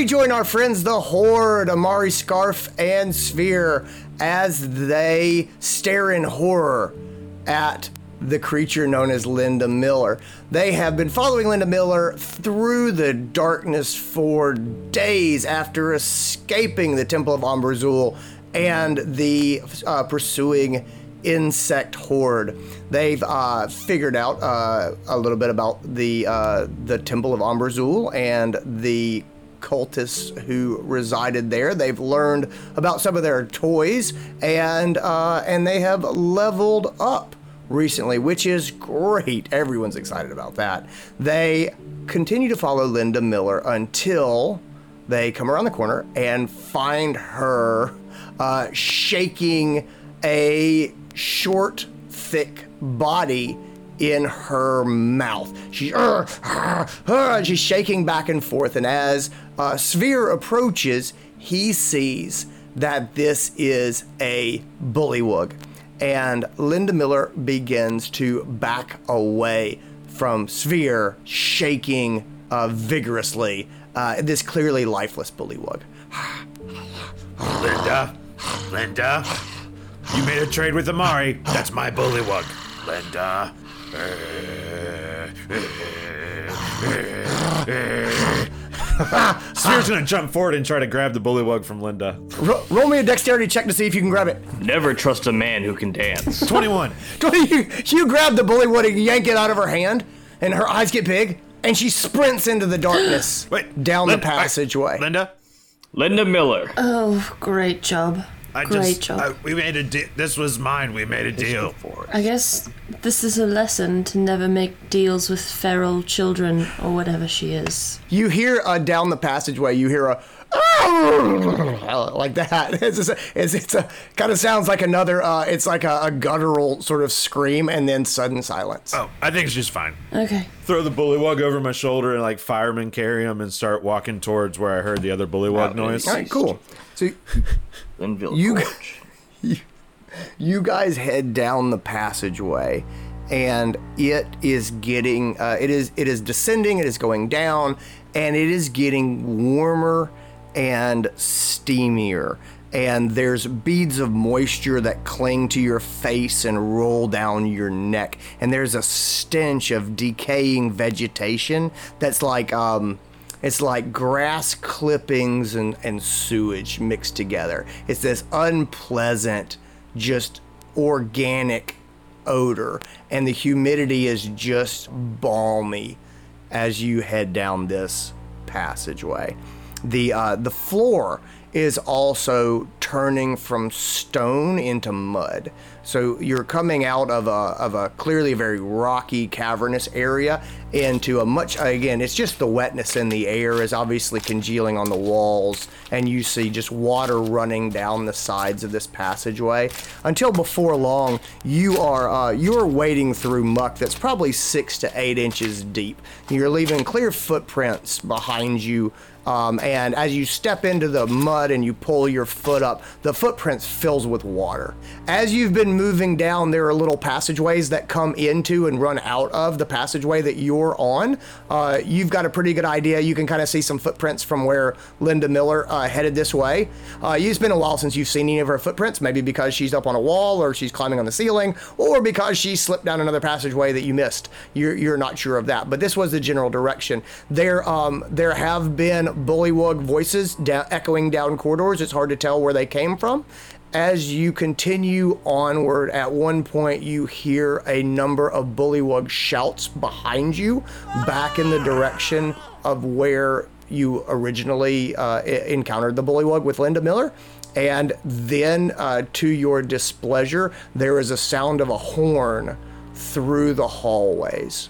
Rejoin our friends, the Horde, Amari Skaarf and Svir, as they stare in horror at the creature known as Linda Miller. They have been following Linda Miller through the darkness for days after escaping the Temple of Ambrazul and the uh, pursuing insect horde. They've uh, figured out uh, a little bit about the uh, the Temple of Ambrazul and the cultists who resided there. They've learned about some of their toys and uh, and they have leveled up recently, which is great. Everyone's excited about that. They continue to follow Linda Miller until they come around the corner and find her uh, shaking a short, thick body in her mouth. She's uh, uh, she's shaking back and forth, and as uh, Svir approaches, he sees that this is a bullywug, and Linda Miller begins to back away from Svir, shaking uh, vigorously. Uh, this clearly lifeless bullywug. Linda, Linda, you made a trade with Amari. That's my bullywug. Linda. Svir's gonna jump forward and try to grab the bullywug from Linda. Ro- roll me a dexterity check to see if you can grab it. Never trust a man who can dance. 21. you, you grab the bullywug and yank it out of her hand, and her eyes get big, and she sprints into the darkness Wait, down Lin- the passageway. Linda, Linda Miller. Oh, great job. I great just job. I, we made a deal. This was mine. We made a deal. I guess this is a lesson to never make deals with feral children or whatever she is. You hear uh, down the passageway, you hear a like that. It's just, it's, it's a kind of sounds like another. Uh, it's like a, a guttural sort of scream, and then sudden silence. Oh, I think she's fine. Okay. Throw the bullywug over my shoulder and like fireman carry him and start walking towards where I heard the other bullywug noise. All right, cool. So Linville You- Gorge. you guys head down the passageway and it is getting uh, it is it is descending it is going down and it is getting warmer and steamier and there's beads of moisture that cling to your face and roll down your neck and there's a stench of decaying vegetation that's like um it's like grass clippings and, and sewage mixed together. It's this unpleasant, just organic odor. And the humidity is just balmy as you head down this passageway. The, uh, the floor is also turning from stone into mud. So you're coming out of a, of a clearly very rocky, cavernous area into a much, again, it's just the wetness in the air is obviously congealing on the walls, and you see just water running down the sides of this passageway. Until before long, you are uh, you're wading through muck that's probably six to eight inches deep. You're leaving clear footprints behind you um, and as you step into the mud and you pull your foot up, the footprints fills with water. As you've been moving down, there are little passageways that come into and run out of the passageway that you're on. Uh, you've got a pretty good idea. You can kind of see some footprints from where Linda Miller uh, headed this way. Uh, it's been a while since you've seen any of her footprints, maybe because she's up on a wall or she's climbing on the ceiling or because she slipped down another passageway that you missed. You're, you're not sure of that, but this was the general direction. There, um, there have been bullywug voices da- echoing down corridors. It's hard to tell where they came from. As you continue onward, at one point you hear a number of bullywug shouts behind you, back in the direction of where you originally uh, encountered the bullywug with Linda Miller. And then, uh, to your displeasure, there is a sound of a horn through the hallways.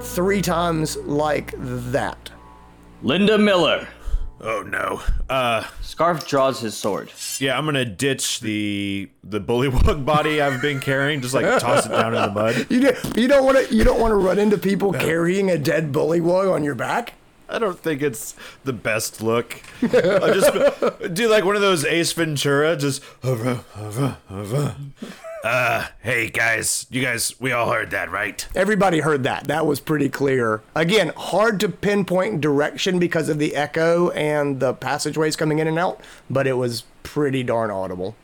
Three times like that. Linda Miller. Oh no. Uh, Skaarf draws his sword. yeah, I'm gonna ditch the the bullywug body I've been carrying. Just like toss it down in the mud. You, do, you don't want to. You don't want to run into people carrying a dead bullywug on your back. I don't think it's the best look. I just do like one of those Ace Ventura, just Uh, Hey guys, you guys, we all heard that, right? Everybody heard that. That was pretty clear. Again, hard to pinpoint direction because of the echo and the passageways coming in and out, but it was pretty darn audible.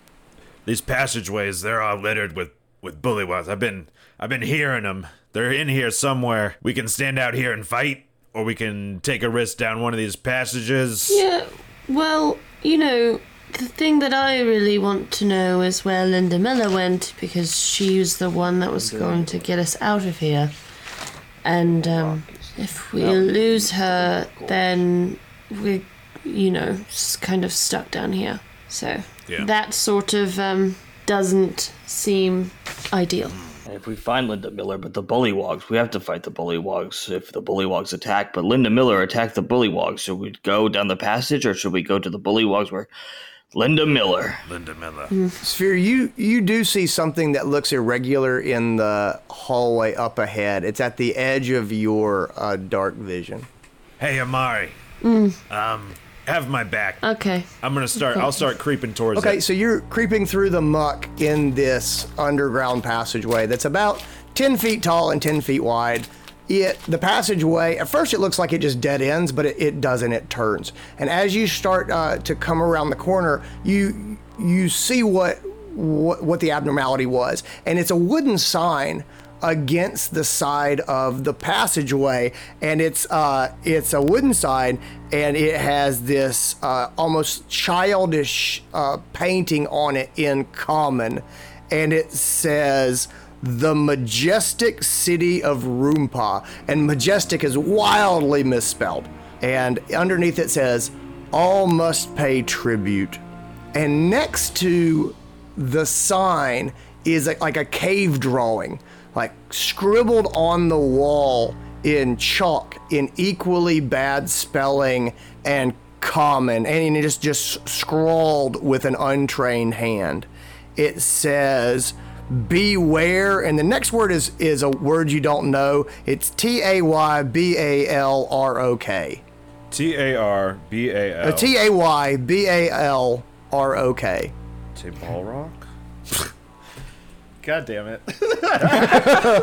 These passageways, they're all littered with with bullywugs. I've been I've been hearing them. They're in here somewhere. We can stand out here and fight, or we can take a risk down one of these passages. Yeah, well, you know, the thing that I really want to know is where Linda Miller went because she was the one that was going to get us out of here. And um, if we lose her, then we're, you know, s- kind of stuck down here. So Yeah. that sort of um, doesn't seem ideal. And if we find Linda Miller, but the Bullywugs, we have to fight the Bullywugs if the Bullywugs attack. But Linda Miller attacked the Bullywugs. Should we go down the passage, or should we go to the Bullywugs where Linda Miller? Linda Miller. Svir, you you do see something that looks irregular in the hallway up ahead. It's at the edge of your uh, dark vision. Hey Amari. Um, have my back. Okay. I'm gonna start. I'll start creeping towards Okay, it. so you're creeping through the muck in this underground passageway that's about 10 feet tall and 10 feet wide. It the passageway at first it looks like it just dead ends, but it, it doesn't. It turns, and as you start uh, to come around the corner, you you see what, what what the abnormality was, and it's a wooden sign against the side of the passageway, and it's uh, it's a wooden sign, and it has this uh, almost childish uh, painting on it in common, and it says the majestic city of Roompa, and majestic is wildly misspelled, and underneath it says all must pay tribute, and next to the sign is like a cave drawing, like scribbled on the wall in chalk in equally bad spelling and common, and it just just scrawled with an untrained hand. It says beware and the next word is is a word you don't know it's T A Y B A L R O K T A R B A Uh, L. T A Y B A L R O K Ball rock. God damn it.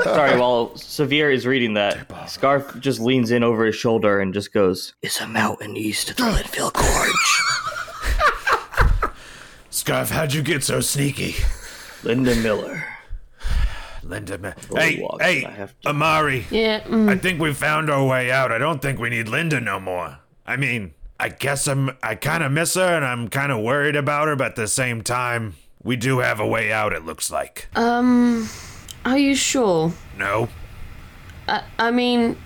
Sorry, while Svir is reading that, Skaarf just leans in over his shoulder and just goes, "It's a mountain east of the Linville Gorge." Skaarf, how'd you get so sneaky? Linda Miller. Linda. Miller. hey, walks, hey, I have to- Amari. Yeah. mm. I think we found our way out. I don't think we need Linda no more. I mean, I guess I'm. I kind of miss her, and I'm kind of worried about her. But at the same time, we do have a way out. It looks like. Um, are you sure? No, I, I mean,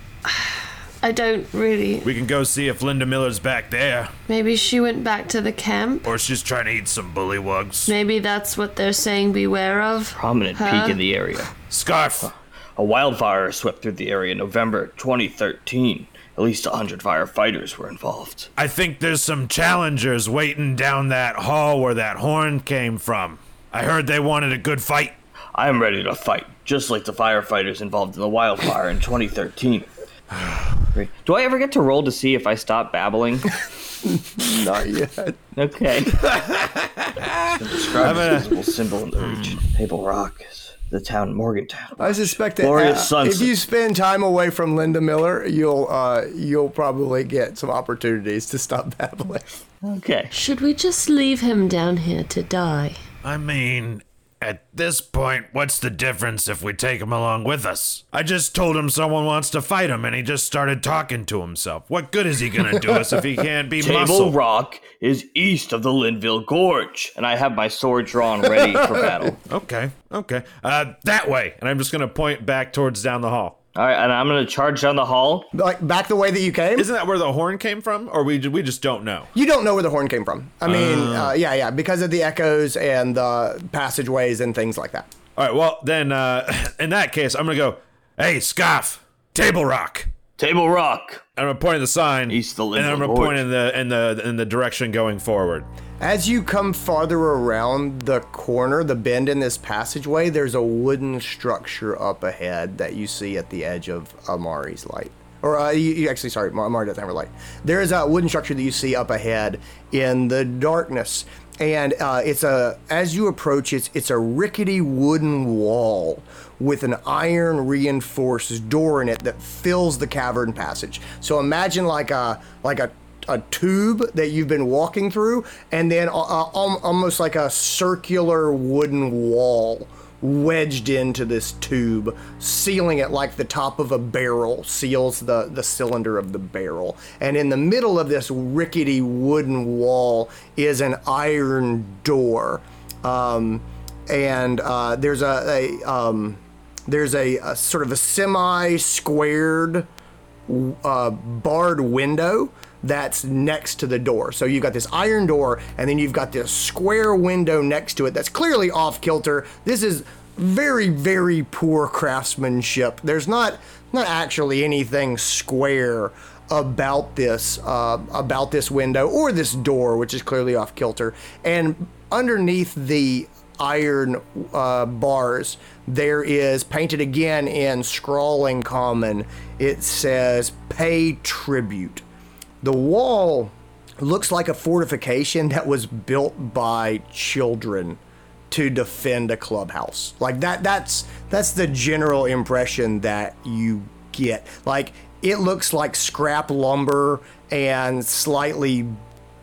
I don't really. we can go see if Linda Miller's back there, Maybe she went back to the camp. or she's trying to eat some bullywugs. Maybe that's what they're saying beware of. Prominent Huh? peak in the area. Skaarf. A wildfire swept through the area in November 2013. At least 100 firefighters were involved. I think there's some challengers waiting down that hall where that horn came from. I heard they wanted a good fight. I am ready to fight, just like the firefighters involved in the wildfire in 2013. Do I ever get to roll to see if I stop babbling? not yet Okay. Describe I'm the visible symbol in the region. Table Rock is the town Morganton. I suspect that Glorious uh, sunset. if you spend time away from Linda Miller, you'll uh, you'll probably get some opportunities to stop babbling. Okay. Should we just leave him down here to die? I mean, at this point, what's the difference if we take him along with us? I just told him someone wants to fight him and he just started talking to himself. What good is he gonna do us if he can't be Table muscle? Rock is east of the Linville Gorge, and I have my sword drawn ready for battle. Okay, okay. Uh, that way. And I'm just gonna point back towards down the hall. All right, and I'm gonna charge down the hall. Like back the way that you came. Isn't that where the horn came from? Or we, we just don't know? you don't know where the horn came from. I mean, uh, yeah, yeah, because of the echoes and the passageways and things like that. All right, well, then, uh, in that case, I'm gonna go, hey, Skaarf, Table Rock. Table Rock. I'm gonna point at the sign, East of the and I'm Linville gonna point in the in the in the direction going forward. As you come farther around the corner, the bend in this passageway, there's a wooden structure up ahead that you see at the edge of Amari's light. Or uh, you, you actually, sorry, Amari doesn't have a light. There is a wooden structure that you see up ahead in the darkness, and uh, it's a as you approach it's it's a rickety wooden wall with an iron reinforced door in it that fills the cavern passage. So imagine like a like a a tube that you've been walking through, and then uh, uh, almost like a circular wooden wall wedged into this tube, sealing it like the top of a barrel seals the, the cylinder of the barrel. And in the middle of this rickety wooden wall is an iron door. Um, and uh, there's a, a um, there's a, a sort of a semi-squared uh, barred window that's next to the door. So you've got this iron door, and then you've got this square window next to it that's clearly off kilter. This is very, very poor craftsmanship. There's not not actually anything square about this uh, about this window or this door, which is clearly off kilter. And underneath the iron uh, bars, there is painted again in scrawling common. It says "Pay tribute." The wall looks like a fortification that was built by children to defend a clubhouse. Like that that's that's the general impression that you get. Like it looks like scrap lumber and slightly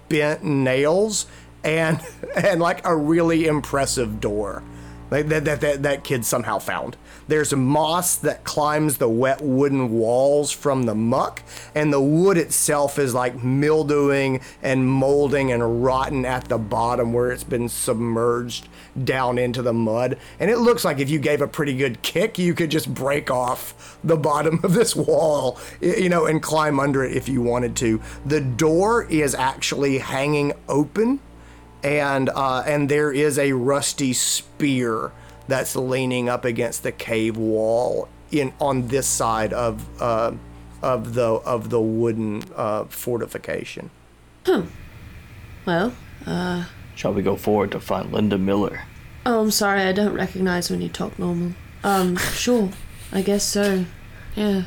bent nails and and like a really impressive door. Like that, that, that, that kid somehow found. There's moss that climbs the wet wooden walls from the muck, and the wood itself is like mildewing and molding and rotten at the bottom where it's been submerged down into the mud. And it looks like if you gave a pretty good kick, you could just break off the bottom of this wall, you know, and climb under it if you wanted to. The door is actually hanging open and uh, and there is a rusty spear that's leaning up against the cave wall in on this side of uh, of the of the wooden uh, fortification. Hmm. Well, Shall we go forward to find Linda Miller? oh, I'm sorry, I don't recognize when you talk normal. Um, sure, I guess so. Yeah.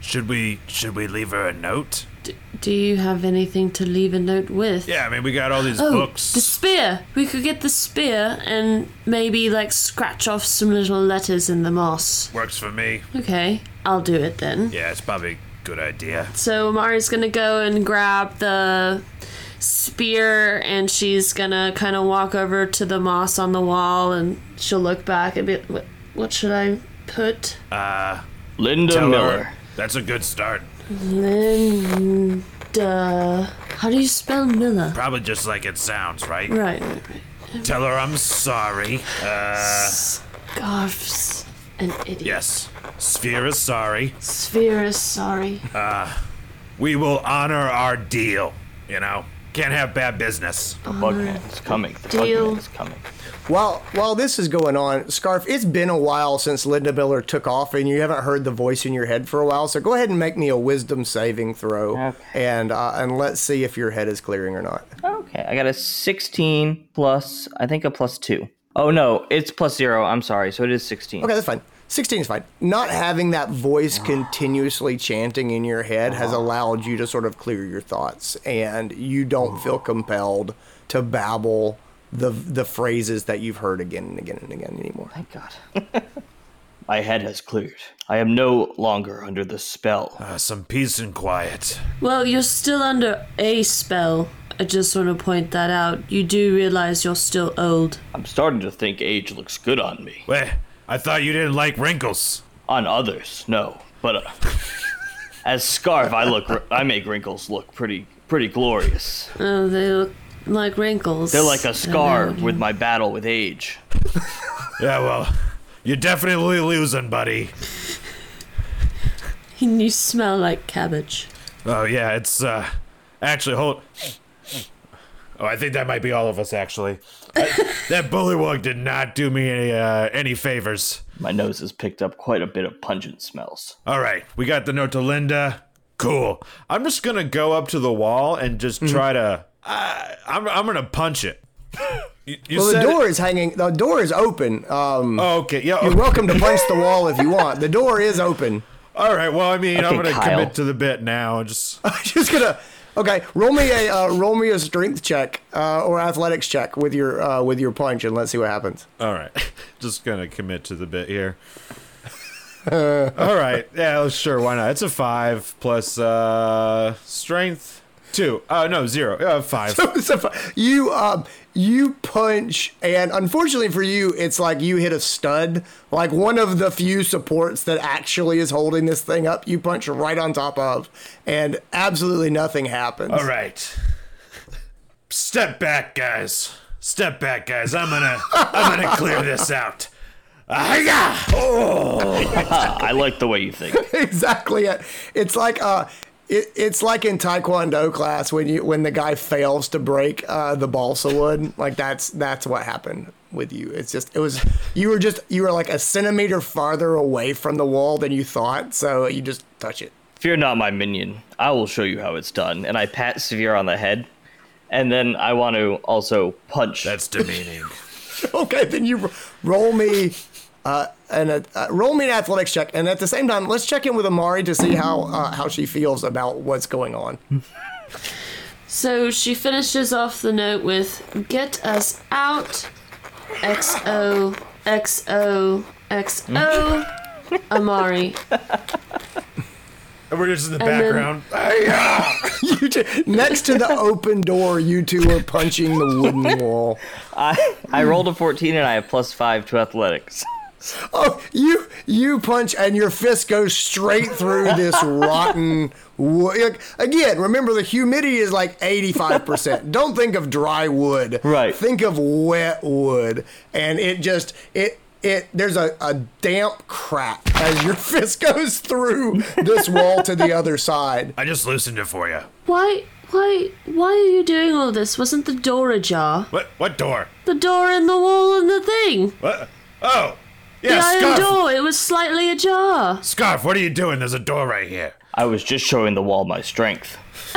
Should we should we leave her a note? D- do you have anything to leave a note with? Yeah, I mean we got all these Oh, books. the spear. We could get the spear and maybe like scratch off some little letters in the moss. Works for me. Okay, I'll do it then. Yeah, it's probably a good idea. So Mari's gonna go and grab the spear and she's gonna kind of walk over to the moss on the wall and she'll look back and be what, what should I put? Uh, Linda Tell Miller. her that's a good start. Linda. How do you spell Miller? Probably just like it sounds, right? Right, right, right. Tell her I'm sorry. Uh, Skaarf's an idiot. yes. Svir is sorry. Svir is sorry. We will honor our deal. You know, can't have bad business. The Bugman is coming. The Deal. Bugman is coming. While while this is going on, Skaarf, it's been a while since Linda Miller took off, and you haven't heard the voice in your head for a while. So go ahead and make me a Wisdom saving throw, Okay. and uh, and let's see if your head is clearing or not. Okay, I got a 16 plus, I think a plus 2. Oh no, it's plus 0. I'm sorry. So it is 16. Okay, that's fine. 16 is fine. Not having that voice ah. continuously chanting in your head has ah. allowed you to sort of clear your thoughts, and you don't hmm. feel compelled to babble the the phrases that you've heard again and again and again anymore. Thank God. My head has cleared. I am no longer under the spell. Uh, some peace and quiet. Well, you're still under a spell. I just want to point that out. You do realize you're still old. I'm starting to think age looks good on me. Wait, I thought you didn't like wrinkles. On others, no. But uh, as Skaarf, I look, I make wrinkles look pretty, pretty glorious. Oh, they look like wrinkles. They're like a scar with my battle with age. Yeah, well, you're definitely losing, buddy. And you smell like cabbage. Oh yeah, it's uh, actually hold. Oh, I think that might be all of us actually. I- that bullywug did not do me any uh, any favors. My nose has picked up quite a bit of pungent smells. All right, we got the note to Linda. Cool. I'm just gonna go up to the wall and just try to. Uh, I'm I'm gonna punch it. You, you Well, the door it- is hanging. The door is open. Um, Oh, okay, yeah. You're welcome to punch the wall if you want. The door is open. All right. Well, I mean, I'm gonna Kyle. commit to the bit now. Just I'm just gonna Okay, roll me a uh, roll me a strength check uh, or athletics check with your uh, with your punch, and let's see what happens. All right, just gonna commit to the bit here. All right, yeah, sure, why not? It's a five plus uh strength two. Uh, no, zero. Uh, five. So you um you punch, and unfortunately for you, it's like you hit a stud, like one of the few supports that actually is holding this thing up. You punch right on top of, and absolutely nothing happens. All right, step back, guys. Step back, guys. I'm gonna I'm gonna clear this out. Ah, Oh, I like the way you think. exactly it. It's like uh it, it's like in Taekwondo class when you when the guy fails to break uh, the balsa wood. Like that's that's what happened with you. It's just it was you were just you were like a centimeter farther away from the wall than you thought, so you just touch it. Fear not, my minion. I will show you how it's done. And I pat Svir on the head, and then I want to also punch. that's demeaning. Okay, then you roll me uh, an uh, roll me an athletics check, and at the same time, let's check in with Amari to see how uh, how she feels about what's going on. So she finishes off the note with "Get us out." XO XO XO Amari. And We're just in the And then- background. Hey-ya! You two, next to the open door, you two are punching the wooden wall. I I rolled a 14 and I have plus five to athletics. Oh, you you punch and your fist goes straight through this rotten wood. Again, remember the humidity is like 85%. Don't think of dry wood. Right. Think of wet wood. And it just it it there's a, a damp crack as your fist goes through this wall to the other side. I just loosened it for you. Why why why are you doing all this? Wasn't the door ajar? What? What door? The door in the wall and the thing. What? Oh, The yeah, iron scarf. door, it was slightly ajar. Skaarf, what are you doing? There's a door right here. I was just showing the wall my strength.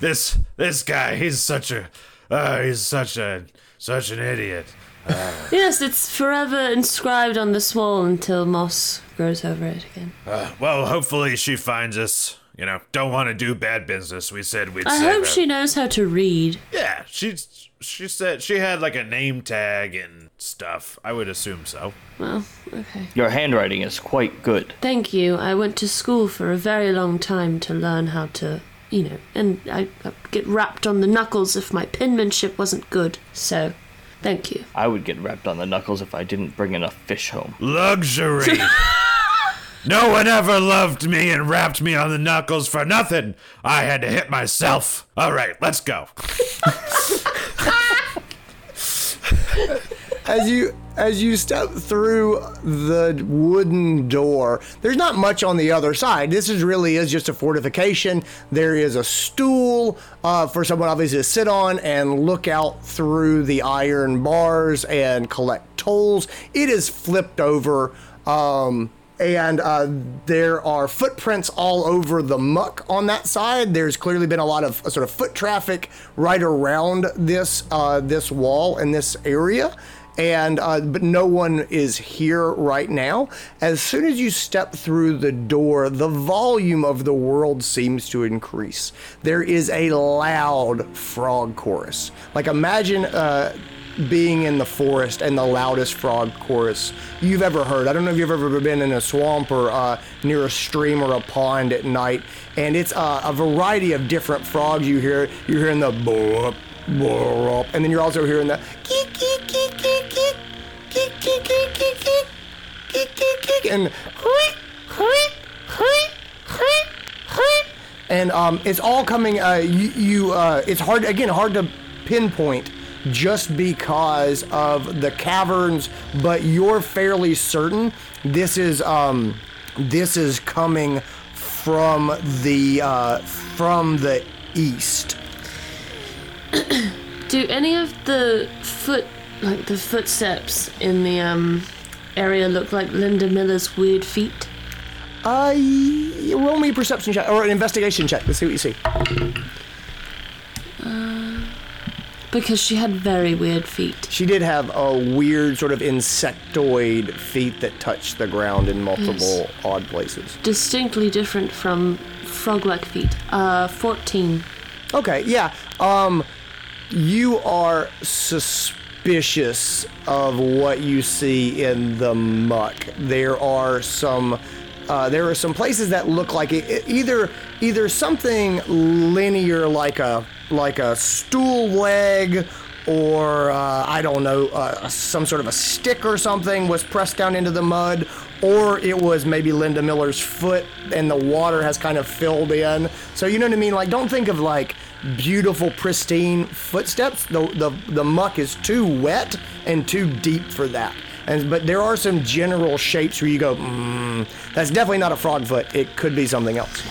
This this guy, he's such a, uh, he's such a such an idiot. Yes, it's forever inscribed on this wall until moss grows over it again. Uh, well, hopefully she finds us. You know, don't want to do bad business. We said we'd I hope her. she knows how to read. Yeah, she's she said she had like a name tag and stuff. I would assume so. Well, okay. Your handwriting is quite good. Thank you. I went to school for a very long time to learn how to, you know, and I, I'd get rapped on the knuckles if my penmanship wasn't good. So, thank you. I would get wrapped on the knuckles if I didn't bring enough fish home. Luxury. no one ever loved me and rapped me on the knuckles for nothing. I had to hit myself. All right, let's go. as you as you step through the wooden door there's not much on the other side. This is really is just a fortification. There is a stool uh, for someone obviously to sit on and look out through the iron bars and collect tolls it is flipped over um, and uh, there are footprints all over the muck on that side. There's clearly been a lot of uh, sort of foot traffic right around this uh, this wall in this area, and uh, but no one is here right now. As soon as you step through the door, the volume of the world seems to increase. There is a loud frog chorus. Like imagine. Uh, being in the forest and the loudest frog chorus you've ever heard. I don't know if you've ever been in a swamp or uh, near a stream or a pond at night, and it's uh, a variety of different frogs you hear. You're hearing the boop, boop, and then you're also hearing the geek, geek, geek, and and um, it's all coming. Uh, you, you uh, it's hard again, hard to pinpoint just because of the caverns, but you're fairly certain this is um, this is coming from the uh, from the east. Do any of the foot, like the footsteps in the um area, look like Linda Miller's weird feet? Uh, roll me a perception check or an investigation check. Let's see what you see. Because she had very weird feet. She did have a weird sort of insectoid feet that touched the ground in multiple odd places. Distinctly different from frog-like feet. Uh, 14. Okay, yeah. Um, you are suspicious of what you see in the muck. There are some. Uh, there are some places that look like it- either either something linear like a like a stool leg or uh, I don't know uh, some sort of a stick or something was pressed down into the mud or it was maybe Linda Miller's foot and the water has kind of filled in. So you know what I mean? Like don't think of like beautiful pristine footsteps. The the, the muck is too wet and too deep for that. And but there are some general shapes where you go, mm, that's definitely not a frog foot. It could be something else.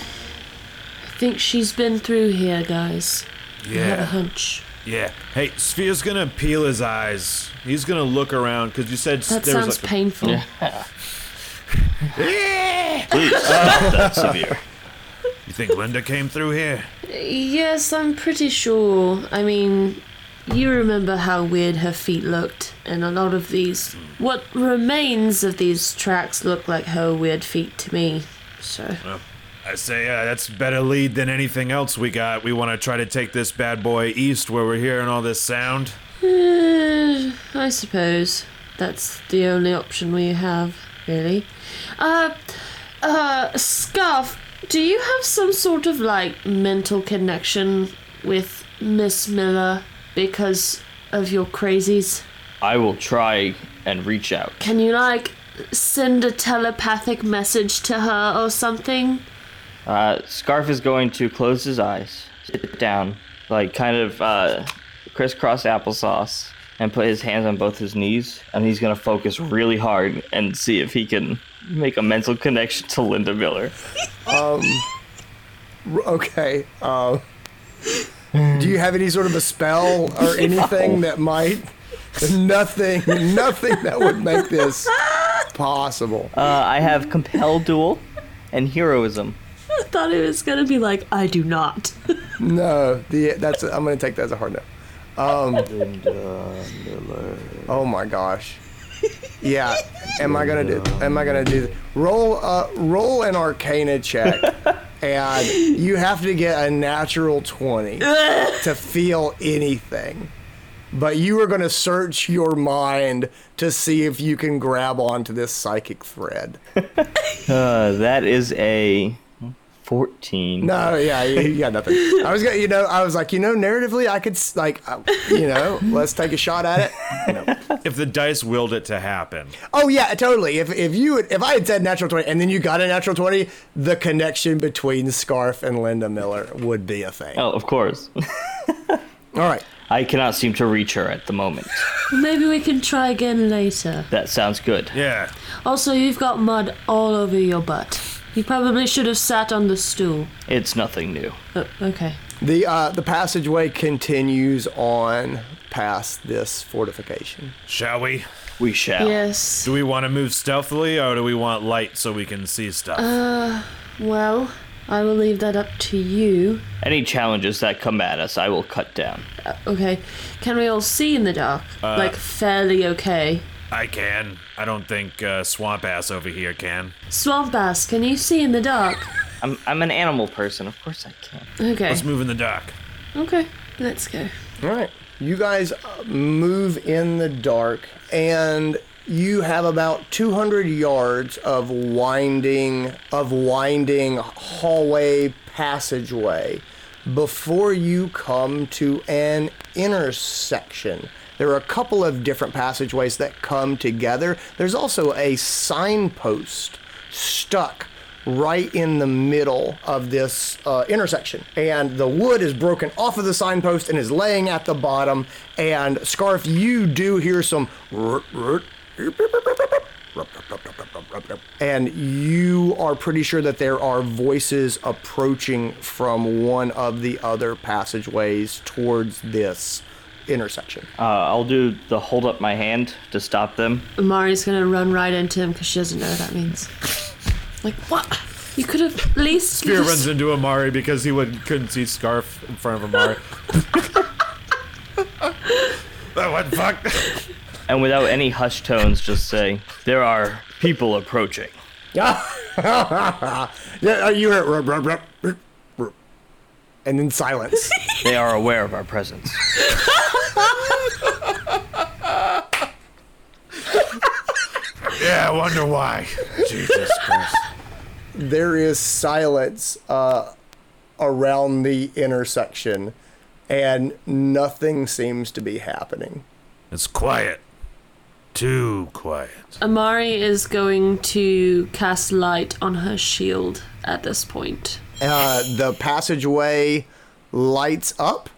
I think she's been through here, guys. I have a Yeah. hunch. Yeah. Hey, Svir's gonna peel his eyes. He's gonna look around because you said That there was sounds like painful. Please stop that severe. You think Linda came through here? Yes, I'm pretty sure. I mean, you remember how weird her feet looked, and a lot of these. What remains of these tracks look like her weird feet to me. So. I say uh, that's better lead than anything else we got. We want to try to take this bad boy east where we're hearing all this sound. Uh, I suppose that's the only option we have, really. Uh, uh, Skaarf, do you have some sort of like mental connection with Miss Miller because of your crazies? I will try and reach out. Can you like send a telepathic message to her or something? Uh, Skaarf is going to close his eyes, sit down, like kind of uh, crisscross applesauce, and put his hands on both his knees, and he's gonna focus really hard and see if he can make a mental connection to Linda Miller. Um, Okay. Uh, do you have any sort of a spell or anything that might? Nothing. Nothing that would make this possible. Uh, I have Compel Duel and Heroism. I thought it was gonna be like, I do not. No. The that's. I'm gonna take that as a hard no. Um, Linda Miller. oh my gosh. Yeah. Am I gonna do? Am I gonna do? Roll. Uh, roll an Arcana check, and you have to get a natural twenty to feel anything. But you are gonna search your mind to see if you can grab onto this psychic thread. Uh, that is a 14. No, yeah, you, you got nothing. I was gonna, you know, I was like, you know, narratively, I could, s- like, uh, you know, let's take a shot at it. If the dice willed it to happen. Oh yeah, totally. If if you had- if I had said natural twenty and then you got a natural twenty, the connection between Skaarf and Linda Miller would be a thing. Oh, of course. All right. I cannot seem to reach her at the moment. Maybe we can try again later. That sounds good. Yeah. Also, you've got mud all over your butt. You probably should have sat on the stool. It's nothing new. Oh, okay. The uh, the passageway continues on past this fortification. Shall we? We shall. Yes. Do we want to move stealthily or do we want light so we can see stuff? Well, I will leave that up to you. Any challenges that come at us, I will cut down. Uh, okay. Can we all see in the dark? like, fairly okay. I can. I don't think uh, Swamp Ass over here can. Swamp Ass, can you see in the dark? I'm, I'm an animal person. Of course I can. Okay. Let's move in the dark. Okay. Let's go. All right. You guys uh, move in the dark, and you have about 200 yards of winding of winding hallway passageway before you come to an intersection. There are a couple of different passageways that come together. There's also a signpost stuck right in the middle of this uh, intersection. And the wood is broken off of the signpost and is laying at the bottom. And Skaarf, you do hear some. And you are pretty sure that there are voices approaching from one of the other passageways towards this intersection. Uh, I'll do the hold up my hand to stop them. Amari's gonna run right into him because she doesn't know what that means. Like, what? You could have at least. Svir runs into Amari because he would, couldn't see Skaarf in front of Amari. what the fuck? And without any hush tones, just say, There are people approaching. Yeah, yeah, you heard. And then silence. They are aware of our presence. Yeah, I wonder why. Jesus Christ. there is silence uh, around the intersection, and nothing seems to be happening. It's quiet. Too quiet. Amari is going to cast light on her shield at this point. Uh, the passageway lights up.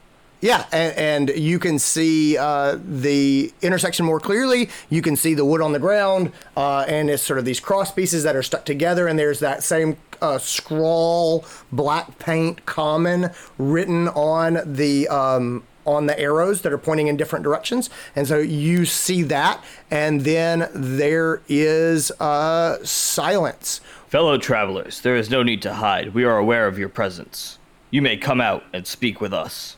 Yeah, and, and you can see uh, the intersection more clearly. You can see the wood on the ground, uh, and it's sort of these cross pieces that are stuck together. And there's that same uh, scrawl, black paint, common written on the um, on the arrows that are pointing in different directions. And so you see that, and then there is uh, silence. Fellow travelers, there is no need to hide. We are aware of your presence. You may come out and speak with us.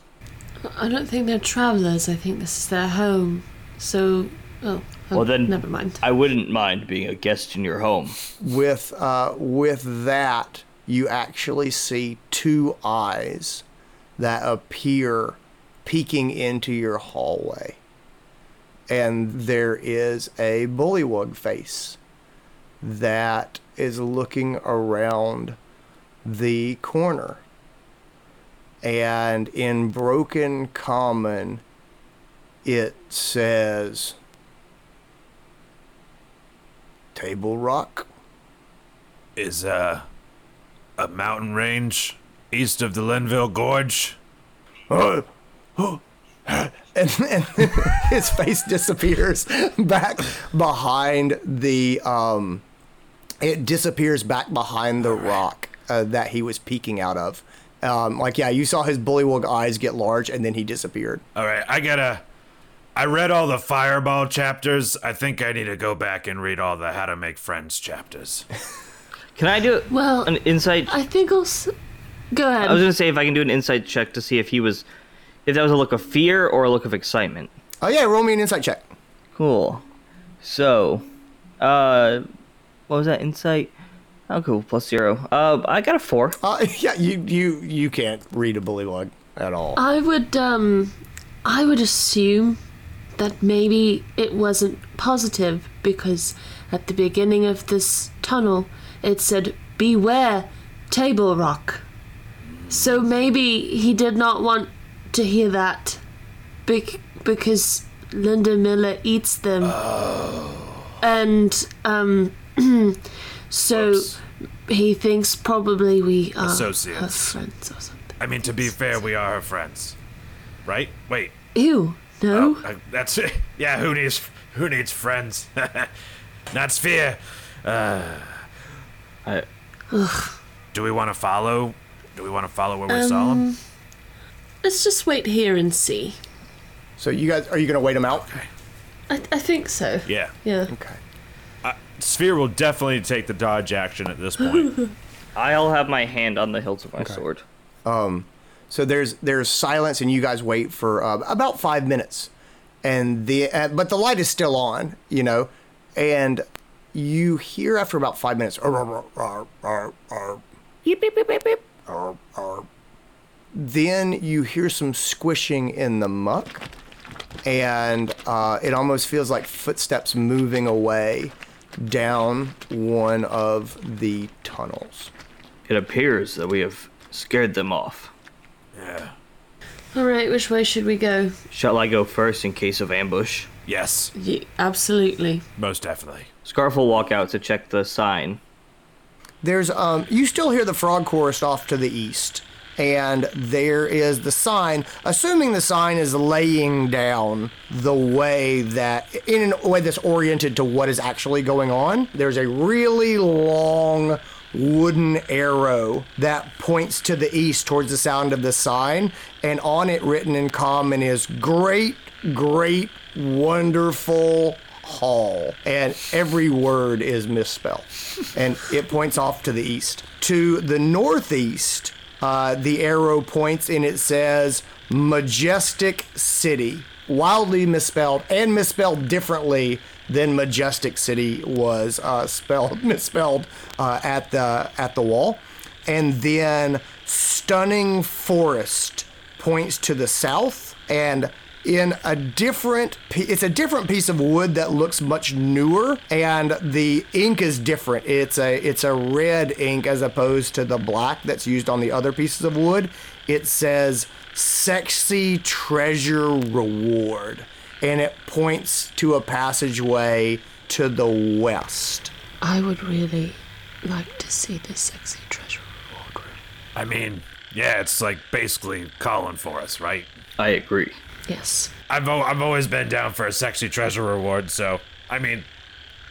I don't think they're travelers. I think this is their home. So, oh, Well, then, never mind. I wouldn't mind being a guest in your home. with uh, with that you actually see two eyes that appear peeking into your hallway and there is a bullywug face that is looking around the corner and in broken common it says table rock Is uh a mountain range east of the Linville Gorge? and, and his face disappears back behind the um it disappears back behind the rock uh, that he was peeking out of um like yeah you saw his bullywug eyes get large and then he disappeared All right, I gotta. I read all the Fireball chapters. I think I need to go back and read all the How to Make Friends chapters. Can I do it Well, an insight? I think I'll. S- Go ahead. I was gonna say if I can do an insight check to see if he was, if that was a look of fear or a look of excitement. oh yeah roll me an insight check Cool. So, uh, what was that insight? Oh, cool. Plus zero. Uh, I got a four. uh yeah you you you can't read a bully bullywug at all I would um I would assume that maybe it wasn't positive because at the beginning of this tunnel it said beware table rock. So maybe he did not want to hear that bec- because Linda Miller eats them. Oh. And um so Whoops. he thinks probably we are her Associates. friends or something. I mean, to be fair, we are her friends, right? Wait, Ew, no. uh, that's it. Yeah, who needs who needs friends? Not Svir. I, Do we want to follow? Do we want to follow where we saw him? Let's just wait here and see. so you guys are you gonna wait him out I, I think so. Yeah. Yeah. okay Svir will definitely take the dodge action at this point. I'll have my hand on the hilt of my sword. Um, So there's there's silence, and you guys wait for uh, about five minutes, and the uh, but the light is still on, you know, and you hear after about five minutes, "Arr, arr, arr, arr, arr, beep, beep, beep, beep, beep, arr, arr." then you hear some squishing in the muck, and uh, it almost feels like footsteps moving away down one of the tunnels. It appears that we have scared them off. yeah. All right, which way should we go? Shall I go first in case of ambush? Yes, Ye- absolutely. most definitely. Skaarf will walk out to check the sign. There's um you still hear the frog chorus off to the east. And there is the sign, assuming the sign is laying down the way that, in a way that's oriented to what is actually going on. There's a really long wooden arrow that points to the east towards the sound of the sign. And on it, written in common, is great, great, wonderful hall and every word is misspelled and it points off to the east to the northeast uh, the arrow points and it says majestic city. Wildly misspelled and misspelled differently than majestic city was uh, spelled misspelled uh, at the at the wall. And then stunning forest points to the south, and in a different it's a different piece of wood that looks much newer and the ink is different it's a it's a red ink as opposed to the black that's used on the other pieces of wood it says sexy treasure reward and it points to a passageway to the west I would really like to see this sexy treasure reward room. I mean, yeah, it's like basically calling for us, right? I agree. Yes. I've o- I've always been down for a sexy treasure reward, so I mean,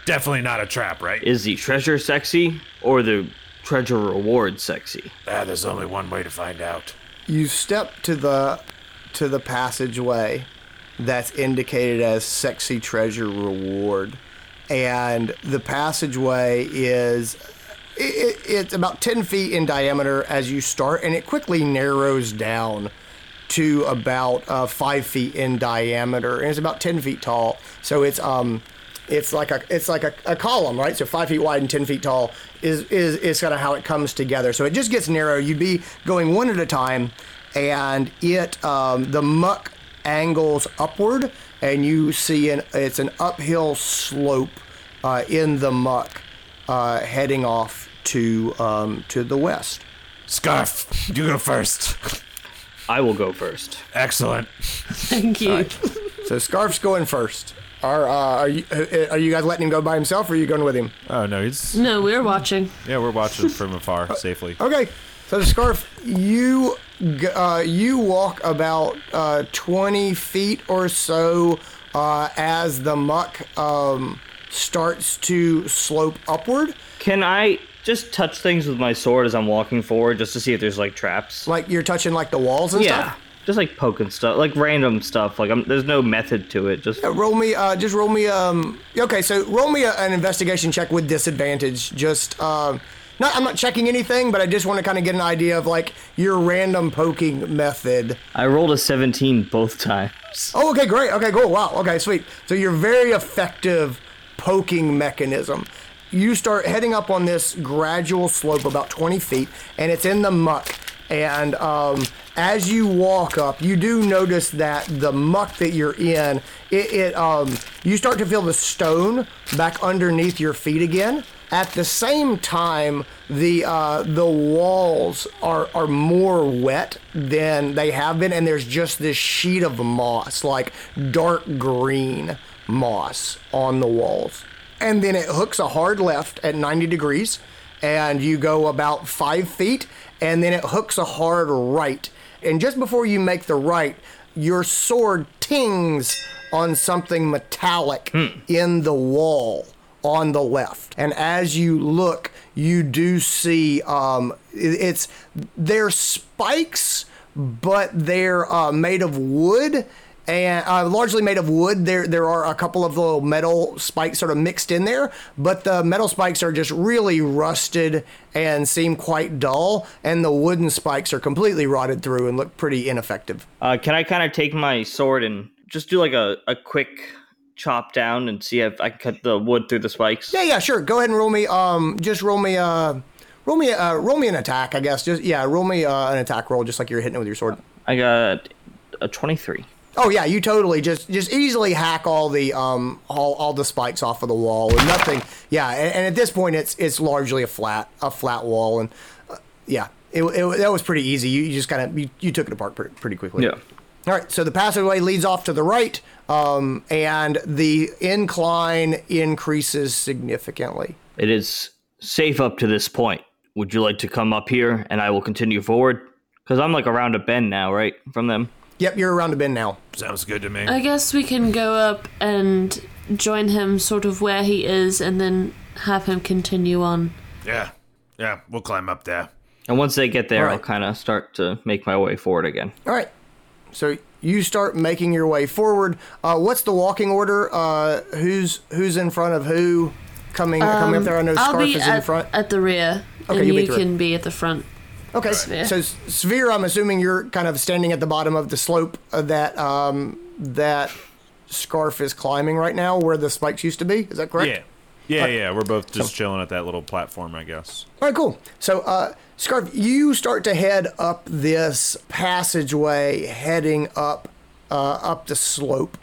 definitely not a trap, right? Is the treasure sexy or the treasure reward sexy? ah, there's only one way to find out. you step to the to the passageway that's indicated as sexy treasure reward and the passageway is it, it's about 10 feet in diameter as you start and it quickly narrows down to about uh, five feet in diameter and it's about 10 feet tall. So it's um it's like a it's like a, a column right? So five feet wide and 10 feet tall is is is kind of how it comes together. So it just gets narrow. You'd be going one at a time and it um, the muck angles upward and you see an it's an uphill slope uh, in the muck uh, heading off to um, to the west. Skaarf, you go first. I will go first. Excellent. Thank you. so Skaarf's going first are, uh, are you uh, are you guys letting him go by himself or are you going with him Oh no, he's No, we're watching. yeah, we're watching from afar safely. Okay, so Skaarf, you uh, you walk about uh, twenty feet or so uh, as the muck um, starts to slope upward. Can I just touch things with my sword as I'm walking forward just to see if there's like traps? Like you're touching like the walls and Yeah. stuff. Just like poking stuff, like random stuff. Like I'm, there's no method to it. Just Uh, Roll me, uh, just roll me. Um, okay, so roll me a, an investigation check with disadvantage. Just, um, not, I'm not checking anything, but I just want to kind of get an idea of like your random poking method. I rolled a 17 both times. Oh, okay, great. Okay, cool. Wow. Okay, sweet. So you're very effective poking mechanism. You start heading up on this gradual slope about 20 feet, and it's in the muck. And um, as you walk up, you do notice that the muck that you're in, it, it um, you start to feel the stone back underneath your feet again. At the same time, the uh, the walls are are more wet than they have been, and there's just this sheet of moss, like dark green moss, on the walls. And then it hooks a hard left at 90 degrees, and you go about five feet, and then it hooks a hard right. And just before you make the right, your sword tings on something metallic in the wall on the left. And as you look, you do see um, it's they're spikes, but they're uh, made of wood. And uh, largely made of wood. There, there are a couple of little metal spikes sort of mixed in there, but the metal spikes are just really rusted and seem quite dull. And the wooden spikes are completely rotted through and look pretty ineffective. Uh, can I kind of take my sword and just do like a, a quick chop down and see if I can cut the wood through the spikes? Yeah, yeah, sure. Go ahead and roll me. Um, just roll me. Uh, roll me. Uh, roll me an attack. I guess. Just yeah, roll me uh, an attack roll, just like you're hitting it with your sword. I got a 23. Oh yeah, you totally just just easily hack all the um all, all the spikes off of the wall and nothing. Yeah, and, and at this point it's it's largely a flat a flat wall and uh, yeah, it, it that was pretty easy. You, you just kind of you, you took it apart pretty, pretty quickly. Yeah. All right, so the passageway leads off to the right, um, and the incline increases significantly. It is safe up to this point. Would you like to come up here and I will continue forward? Because I'm like around a bend now, right? From them. Yep, you're around a bend now. Sounds good to me. I guess we can go up and join him sort of where he is and then have him continue on. Yeah. Yeah, we'll climb up there. And once they get there, All I'll kind of start to make my way forward again. All right. So you start making your way forward. Uh, what's the walking order? Uh, who's who's in front of who? Coming coming up there. I know Um, I'll Skaarf be is at, in front. at the rear, Okay, and you'll you at rear. can be at the front. Okay. Svir. So S- Svir, I'm assuming you're kind of standing at the bottom of the slope uh, that um, that Skaarf is climbing right now, where the spikes used to be. Is that correct? Yeah. Yeah, yeah, we're both just chilling at that little platform, I guess. All right, cool. So, uh, Skaarf, you start to head up this passageway, heading up uh, up the slope,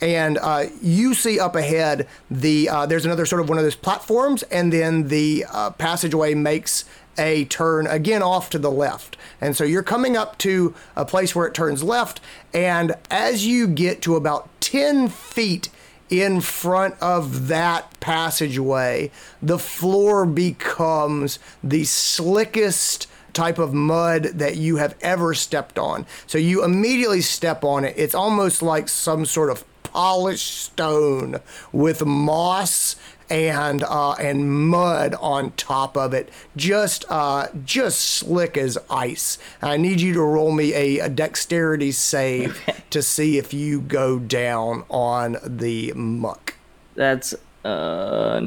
and uh, you see up ahead the uh, there's another sort of one of those platforms, and then the uh, passageway makes a turn again off to the left. And so you're coming up to a place where it turns left, and as you get to about 10 feet in front of that passageway, the floor becomes the slickest type of mud that you have ever stepped on. So you immediately step on it. It's almost like some sort of polished stone with moss and uh, and mud on top of it, just uh, just slick as ice. I need you to roll me a, a dexterity save to see if you go down on the muck. That's uh,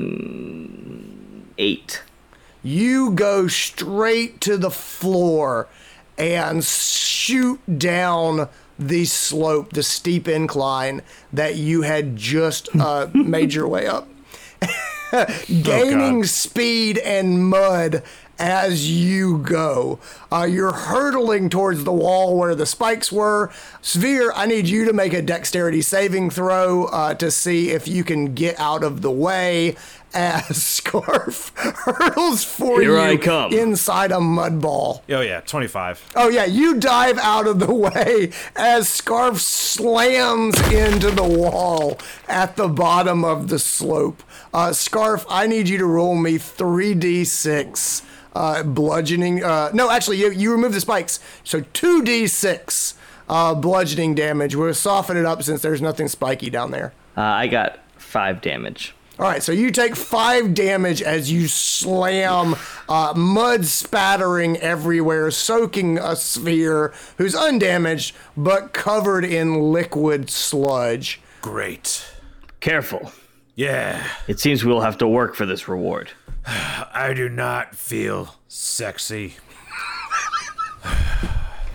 eight. You go straight to the floor and shoot down the slope, the steep incline that you had just uh, made your way up. Gaining God. speed and mud as you go. Uh, you're hurtling towards the wall where the spikes were. Svir, I need you to make a dexterity saving throw uh, to see if you can get out of the way as Skaarf hurtles for Here you I come. inside a mud ball. Oh yeah, 25. Oh yeah, you dive out of the way as Skaarf slams into the wall at the bottom of the slope. Uh, Skaarf, I need you to roll me 3d6 uh, bludgeoning. Uh, no, actually, you, you remove the spikes, so 2d6 uh, bludgeoning damage. We'll soften it up since there's nothing spiky down there. Uh, I got five damage. All right, so you take five damage as you slam, uh, mud spattering everywhere, soaking a Svir who's undamaged but covered in liquid sludge. Great. Careful. Yeah, It seems we'll have to work for this reward. I do not feel sexy.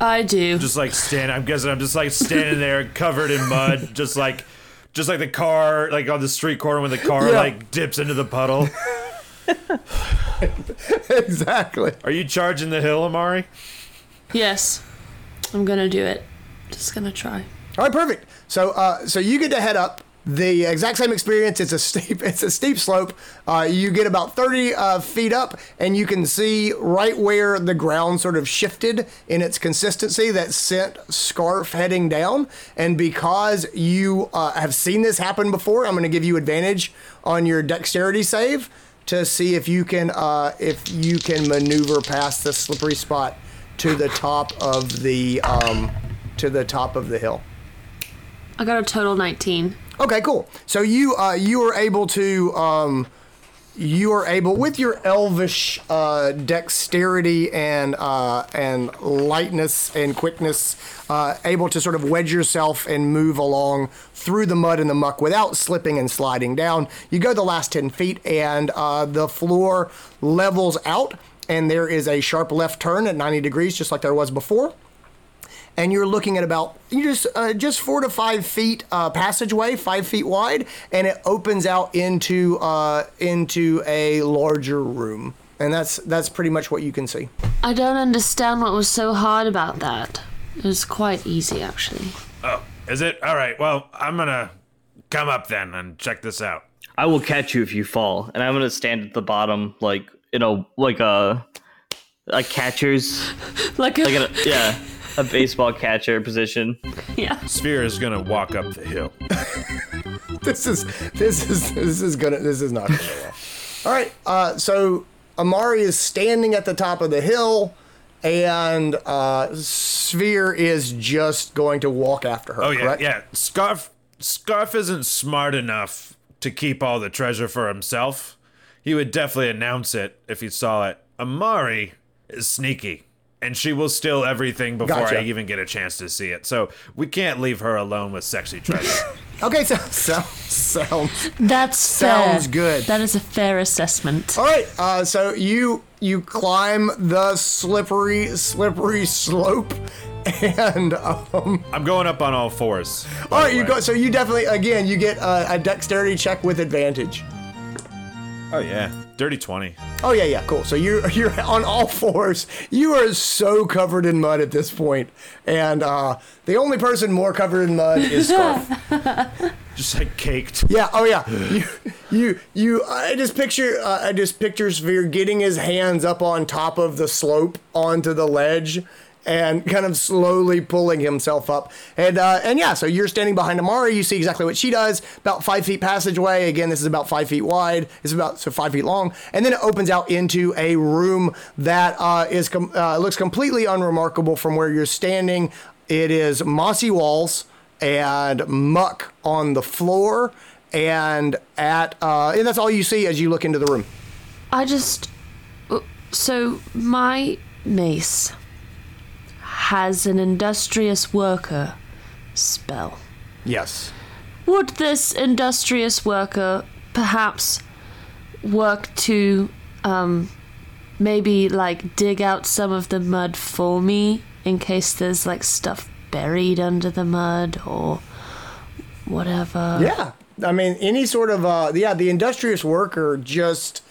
I do. Just like stand, I'm guessing I'm just like standing there covered in mud, just like, just like the car, like on the street corner when the car Yeah. like dips into the puddle. exactly. Are you charging the hill, Amari? Yes. I'm gonna do it. Just gonna try. All right, perfect. So, uh, so you get to head up. The exact same experience. It's a steep. It's a steep slope. Uh, you get about thirty uh, feet up, and you can see right where the ground sort of shifted in its consistency that sent Skaarf heading down. And because you uh, have seen this happen before, I'm going to give you advantage on your dexterity save to see if you can uh, if you can maneuver past the slippery spot to the top of the um, to the top of the hill. I got a total 19. Okay, cool. So you uh, you are able to um, you are able with your elvish uh, dexterity and uh, and lightness and quickness, uh, able to sort of wedge yourself and move along through the mud and the muck without slipping and sliding down. You go the last ten feet, and uh, the floor levels out, and there is a sharp left turn at ninety degrees, just like there was before and you're looking at about you just uh, just four to five feet uh, passageway, five feet wide, and it opens out into uh, into a larger room, and that's that's pretty much what you can see. I don't understand what was so hard about that. It was quite easy, actually. Oh, is it? All right. Well, I'm gonna come up then and check this out. I will catch you if you fall, and I'm gonna stand at the bottom, like you know, like a a catcher's, Like, a, like a yeah, a baseball catcher position. yeah. Svir is gonna walk up the hill. This is this is this is gonna this is not gonna go well. All right, uh, so Amari is standing at the top of the hill, and uh, Svir is just going to walk after her. Oh yeah, correct? yeah. Skaarf Skaarf isn't smart enough to keep all the treasure for himself. He would definitely announce it if he saw it. Amari is sneaky, and she will steal everything before Gotcha. I even get a chance to see it. So we can't leave her alone with sexy treasure. Okay, so, so sounds That's Sounds fair. good. That is a fair assessment. All right, uh, so you you climb the slippery slippery slope, and um, I'm going up on all fours. by all the right, you go. So you definitely again you get uh, a dexterity check with advantage. Oh yeah, dirty twenty. Oh yeah, yeah, cool. So you're you're on all fours. You are so covered in mud at this point, and uh, the only person more covered in mud is Skaarf. Just like caked. yeah. Oh yeah. You you you. I just picture uh, I just picture Svir getting his hands up on top of the slope onto the ledge. And kind of slowly pulling himself up, and uh, and yeah, so you're standing behind Amari. You see exactly what she does. About five feet passageway. Again, this is about five feet wide. It's about so five feet long, and then it opens out into a room that uh, is com- uh, looks completely unremarkable from where you're standing. It is mossy walls and muck on the floor, and at uh, and that's all you see as you look into the room. I just. So, my mace has an industrious worker spell. Yes. Would this industrious worker perhaps work to um, maybe like dig out some of the mud for me in case there's like stuff buried under the mud or whatever? Yeah. I mean, any sort of uh, yeah, the industrious worker just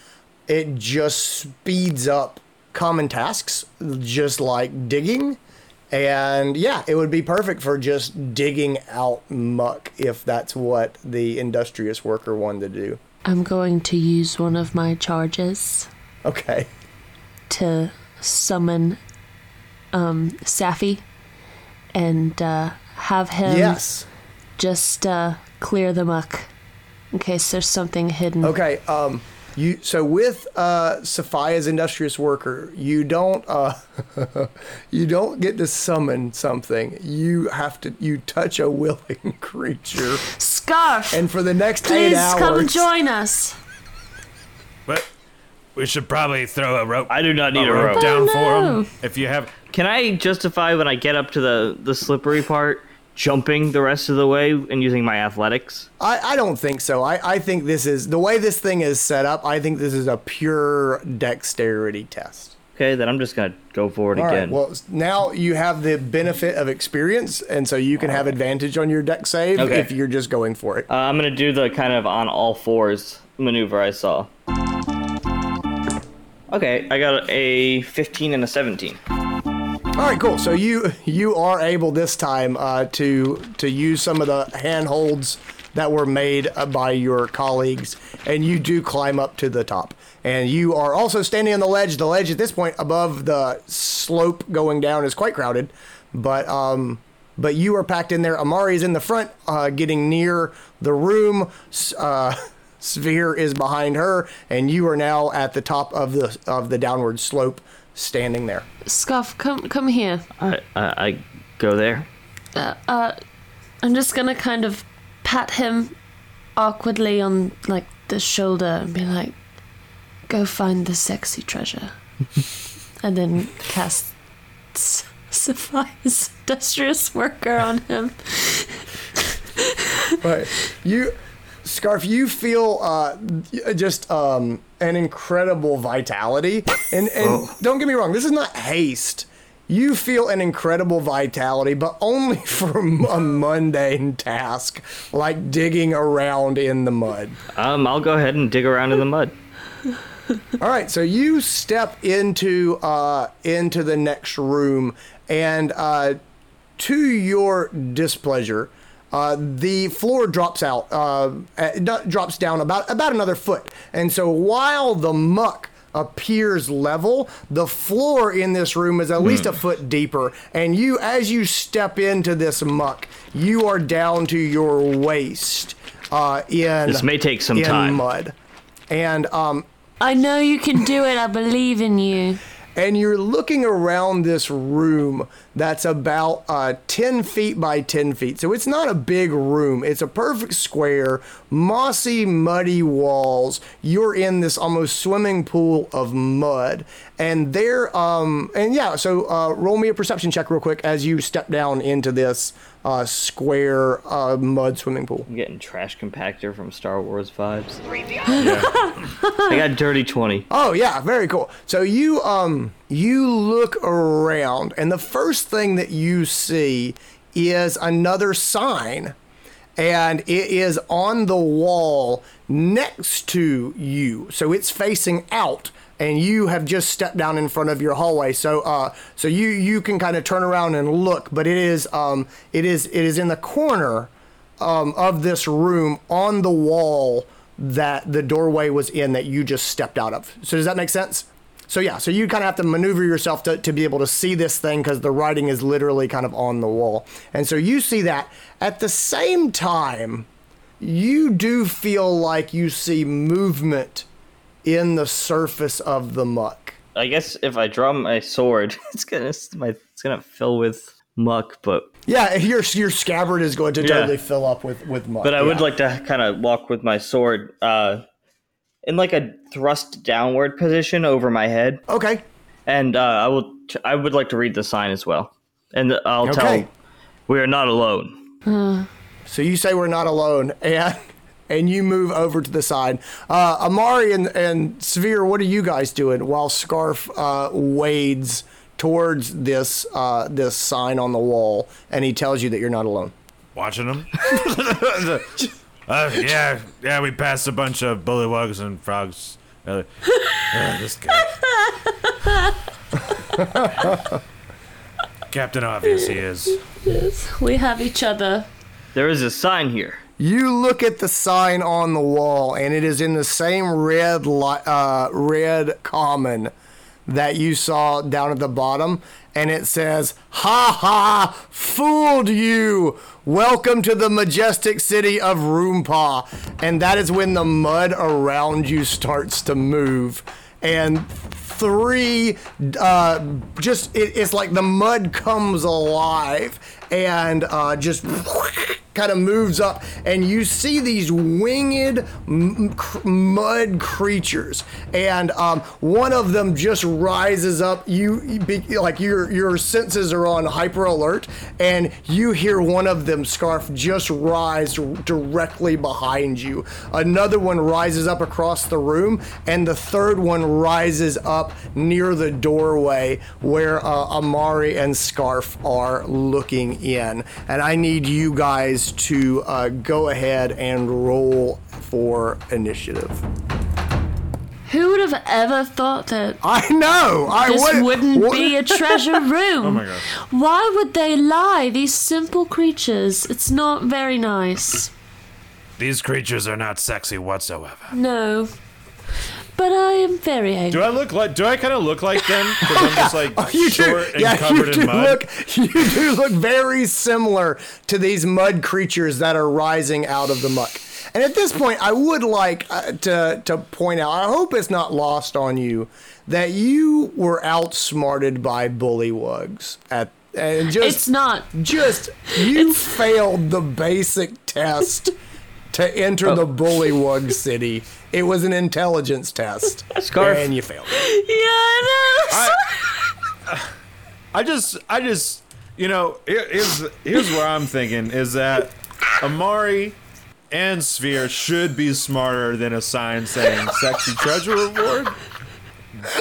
it just speeds up common tasks, just like digging. And yeah, it would be perfect for just digging out muck if that's what the industrious worker wanted to do. I'm going to use one of my charges Okay. to summon um, Safi and uh, have him Yes. just uh, clear the muck in case there's something hidden. Okay. Um. You so with uh Sophia's industrious worker, you don't uh you don't get to summon something. You have to you touch a willing creature, Skaarf, and for the next eight please hours, come join us. But we should probably throw a rope. I do not need a a rope rope. down Oh, for no. him. If you have, Can I justify when I get up to the the slippery part, jumping the rest of the way and using my athletics? I, I don't think so. I, I think this is the way this thing is set up. I think this is a pure dexterity test. Okay, then I'm just gonna go for it All right. again. Well, now you have the benefit of experience, and so you can have advantage on your dex save Okay. if you're just going for it. uh, I'm gonna do the kind of on all fours maneuver I saw. Okay, I got a 15 and a 17. All right, cool. So you you are able this time uh, to to use some of the handholds that were made uh, by your colleagues, and you do climb up to the top. And you are also standing on the ledge. The ledge at this point above the slope going down is quite crowded, but um, but you are packed in there. Amari is in the front, uh, getting near the room. Uh, Svir is behind her, and you are now at the top of the of the downward slope, standing there. Skaarf, come come here. I, I, I go there. Uh, I'm just gonna kind of pat him awkwardly on like the shoulder and be like, "Go find the sexy treasure," and then cast S- Sapphire's industrious worker on him. Right. You, Skaarf, you feel uh, just um, an incredible vitality. And, and don't get me wrong, this is not haste. You feel an incredible vitality, but only for a mundane task like digging around in the mud. Um, I'll go ahead and dig around in the mud. All right, so you step into uh, into the next room, and uh, to your displeasure, uh, the floor drops out, uh, uh, drops down about about another foot, and so while the muck appears level, the floor in this room is at least a foot deeper, and you, as you step into this muck, you are down to your waist uh, in This may take some time. mud, and um, I know you can do it. I believe in you. And you're looking around this room that's about uh, 10 feet by 10 feet. So it's not a big room, it's a perfect square, mossy, muddy walls. You're in this almost swimming pool of mud. And there, um, and yeah, so uh, roll me a perception check real quick as you step down into this uh, square uh, mud swimming pool. I'm getting trash compactor from Star Wars vibes. I got dirty 20. Oh yeah, very cool. So you um you look around and the first thing that you see is another sign and it is on the wall next to you. So it's facing out and you have just stepped down in front of your hallway. So uh so you you can kind of turn around and look, but it is um it is it is in the corner um of this room on the wall that the doorway was in that you just stepped out of. So does that make sense? So yeah, so you kind of have to maneuver yourself to, to be able to see this thing because the writing is literally kind of on the wall. And so you see that. At the same time, you do feel like you see movement in the surface of the muck. I guess if I draw my sword, it's gonna my it's gonna fill with muck. But Yeah, your your scabbard is going to Yeah. totally fill up with with muck. but I would like to kind of walk with my sword uh, in like a thrust downward position over my head, Okay. and uh, I will I would like to read the sign as well, and I'll Okay. tell we are not alone. So you say we're not alone, and and you move over to the side. Uh, Amari and and Svir, what are you guys doing while Skaarf uh, wades towards this uh, this sign on the wall, and he tells you that you're not alone. Watching them. uh, yeah, yeah. We passed a bunch of bullywugs and frogs. Uh, uh, this guy. Captain Obvious, he is. Yes, We have each other. There is a sign here. You look at the sign on the wall, and it is in the same red uh, red common that you saw down at the bottom, and it says, "Ha ha! Fooled you! Welcome to the majestic city of Roompa." And that is when the mud around you starts to move, and three uh, just it, it's like the mud comes alive and uh, just kind of moves up and you see these winged mud creatures. And um, one of them just rises up. You like your your senses are on hyper alert and you hear one of them Skaarf just rise directly behind you. Another one rises up across the room and the third one rises up near the doorway where uh, amari and Skaarf are looking in. And i need you guys to uh, go ahead and roll for initiative Who would have ever thought that i know i this would- wouldn't what- be a treasure room? Oh my god. Why would they lie? These simple creatures. It's not very nice. These creatures are not sexy whatsoever. No. But I am very Do angry. I look like? Do I kind of look like them? Because I'm just like you short do, and yeah, covered you in do mud. look, you do look very similar to these mud creatures that are rising out of the muck. And at this point, I would like uh, to to point out. I hope it's not lost on you that you were outsmarted by bullywugs at and just It's not. just you failed the basic test to enter Oh. the bullywug city. It was an intelligence test, Skaarf. and you failed. Yeah, I know. I just, I just, you know, here's here's where I'm thinking is that Amari and Svir should be smarter than a sign saying "sexy treasure reward."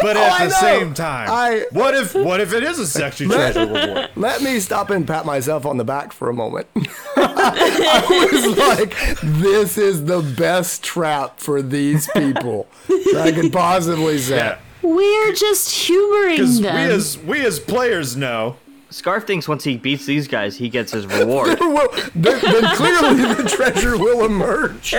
But Oh, at I the same time, I- what if what if it is a sexy treasure reward? Let me stop and pat myself on the back for a moment. I was like, this is the best trap for these people that I could possibly Yeah, set. We're just humoring because we as we as players know. Skaarf thinks once he beats these guys, he gets his reward. Well, then, then clearly the treasure will emerge.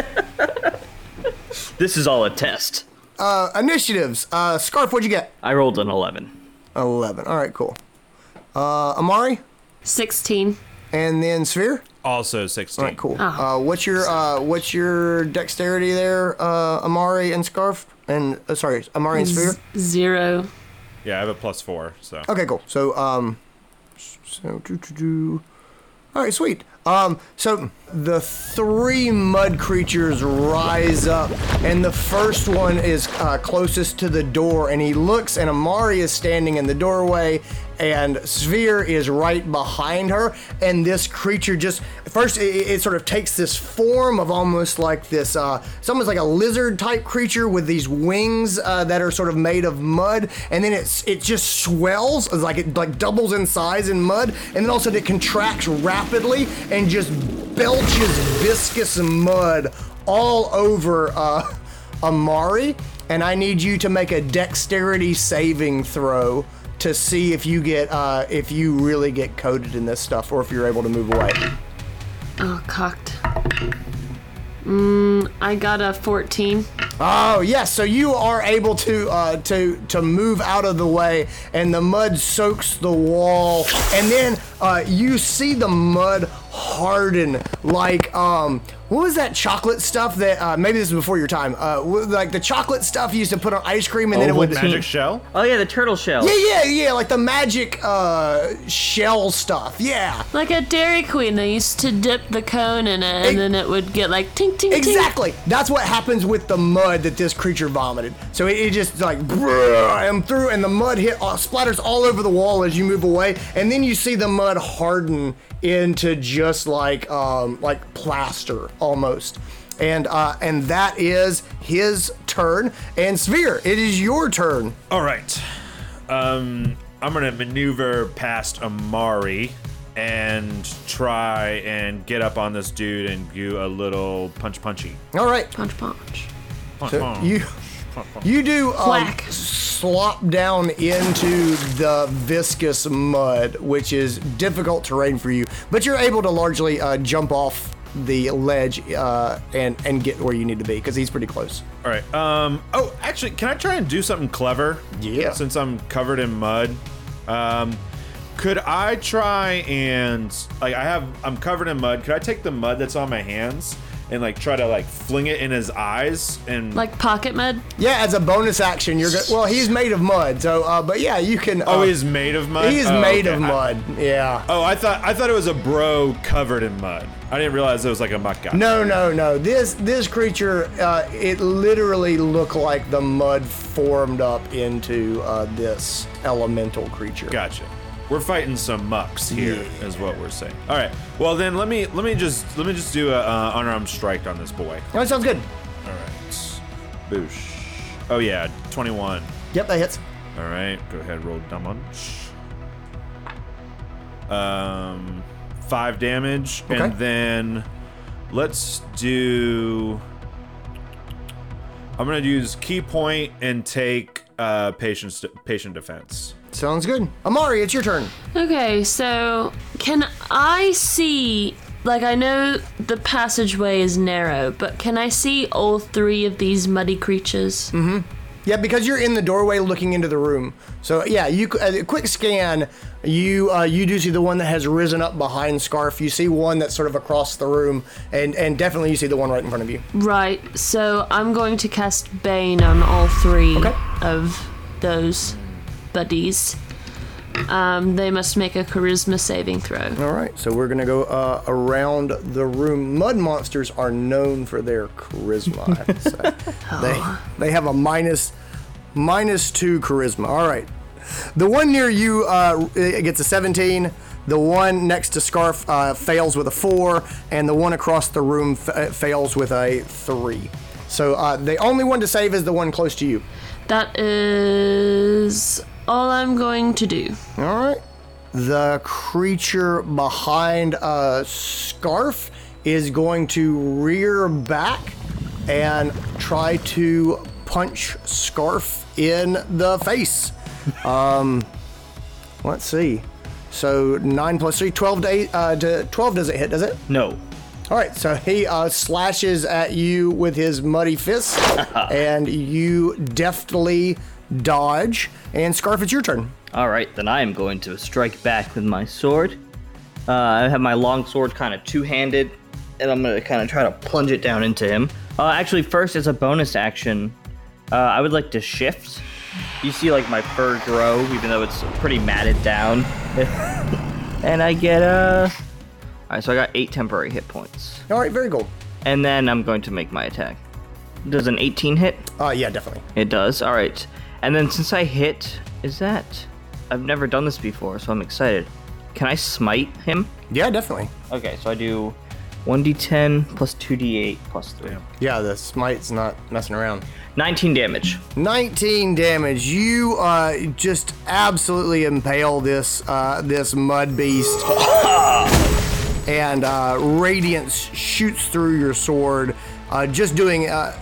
this is all a test. Uh, initiatives. Uh, Skaarf, what'd you get? I rolled an 11. 11. All right, cool. Uh, Amari? 16. And then Svir? Also 16. All right, cool. Oh. Uh, what's your uh, what's your dexterity there, uh, Amari and Skaarf? And uh, sorry, Amari and Svir. Zero. Yeah, I have a plus four. So Okay, cool. So, um, so do do do. All right, sweet. Um, so the three mud creatures rise up, and the first one is uh, closest to the door, and he looks, and Amari is standing in the doorway, and Svir is right behind her, and this creature just first it, it sort of takes this form of almost like this, uh, it's almost like a lizard type creature with these wings uh, that are sort of made of mud, and then it's it just swells, like it like doubles in size in mud, and then all of a sudden it contracts rapidly and just belches viscous mud all over uh, Amari, and I need you to make a dexterity saving throw to see if you get uh, if you really get coated in this stuff or if you're able to move away. Oh, cocked. Mm, I got a 14. Oh yes, so you are able to uh, to to move out of the way, and the mud soaks the wall, and then uh, you see the mud harden like um what was that chocolate stuff that uh, maybe this is before your time uh like the chocolate stuff you used to put on ice cream and then it would the Magic shell? Oh yeah, the turtle shell. yeah yeah yeah like the magic uh shell stuff yeah Like a Dairy Queen, they used to dip the cone in it, and Ex- then it would get like tink tink tink. Exactly. That's what happens with the mud that this creature vomited. So it, it just like I'm through, and the mud hit uh, splatters all over the wall as you move away, and then you see the mud harden into just like um, like plaster almost. And uh, and that is his turn. And Svir, it is your turn. All right. Um, I'm gonna maneuver past Amari and try and get up on this dude and do a little punch punchy. All right. Punch punch. So you you do um, slop down into the viscous mud, which is difficult terrain for you, but you're able to largely uh, jump off the ledge uh, and and get where you need to be because he's pretty close. All right. Um. Oh, actually, can I try and do something clever? Yeah. Since I'm covered in mud, um, could I try and like I have I'm covered in mud. Could I take the mud that's on my hands and like try to like fling it in his eyes and Like pocket mud. Yeah, as a bonus action, you're good. Well, he's made of mud, so uh, but yeah, you can. Uh, Oh, he's made of mud. he's Oh, made okay. of I- mud. yeah. oh, I thought I thought it was a bro covered in mud. I didn't realize it was like a muck guy. No, no, no. This this creature, uh, it literally looked like the mud formed up into uh, this elemental creature. Gotcha. We're fighting some mucks here, is what we're saying. All right. Well, then let me let me just let me just do a uh, unarmed strike on this boy. Oh, that sounds good. All right. Boosh. Oh yeah, 21. Yep, that hits. All right. Go ahead, roll damage. Um, five damage, Okay. and then let's do. I'm gonna use ki point and take uh patient patient defense. Sounds good. Amari, it's your turn. Okay, so can I see? Like, I know the passageway is narrow, but can I see all three of these muddy creatures? Mm hmm. Yeah, because you're in the doorway looking into the room. So yeah, you a quick scan. You uh, you do see the one that has risen up behind Skaarf. You see one that's sort of across the room, and and definitely you see the one right in front of you. Right, so I'm going to cast Bane on all three Okay. of those buddies. Um, they must make a charisma saving throw. All right, so we're gonna go uh, around the room. Mud monsters are known for their charisma. I have to say. They they have a minus minus two charisma. All right, the one near you uh, gets a 17. The one next to Skaarf uh, fails with a four, and the one across the room f- uh, fails with a three. So uh, the only one to save is the one close to you. That is all I'm going to do. All right. The creature behind a Skaarf is going to rear back and try to punch Skaarf in the face. Um, let's see. So nine plus three, 12 to eight, uh, to 12 doesn't hit, does it? No. All right, so he uh, slashes at you with his muddy fist, and you deftly dodge. And Skaarf, it's your turn. All right, then I am going to strike back with my sword. Uh, I have my long sword kind of two-handed, and I'm gonna kind of try to plunge it down into him. Uh, actually, first as a bonus action, uh, I would like to shift. You see, like my fur grow, even though it's pretty matted down, and I get a. All right, so I got eight temporary hit points, All right, very cool. and then I'm going to make my attack. Does an 18 hit? Uh, yeah, definitely. It does. All right. And then since I hit, is that? I've never done this before, so I'm excited. Can I smite him? Yeah, definitely. Okay, so I do 1d10 plus 2d8 plus 3. Yeah, the smite's not messing around. 19 damage. 19 damage. You uh, just absolutely impale this uh, this mud beast. and uh, radiance shoots through your sword, uh, just doing uh,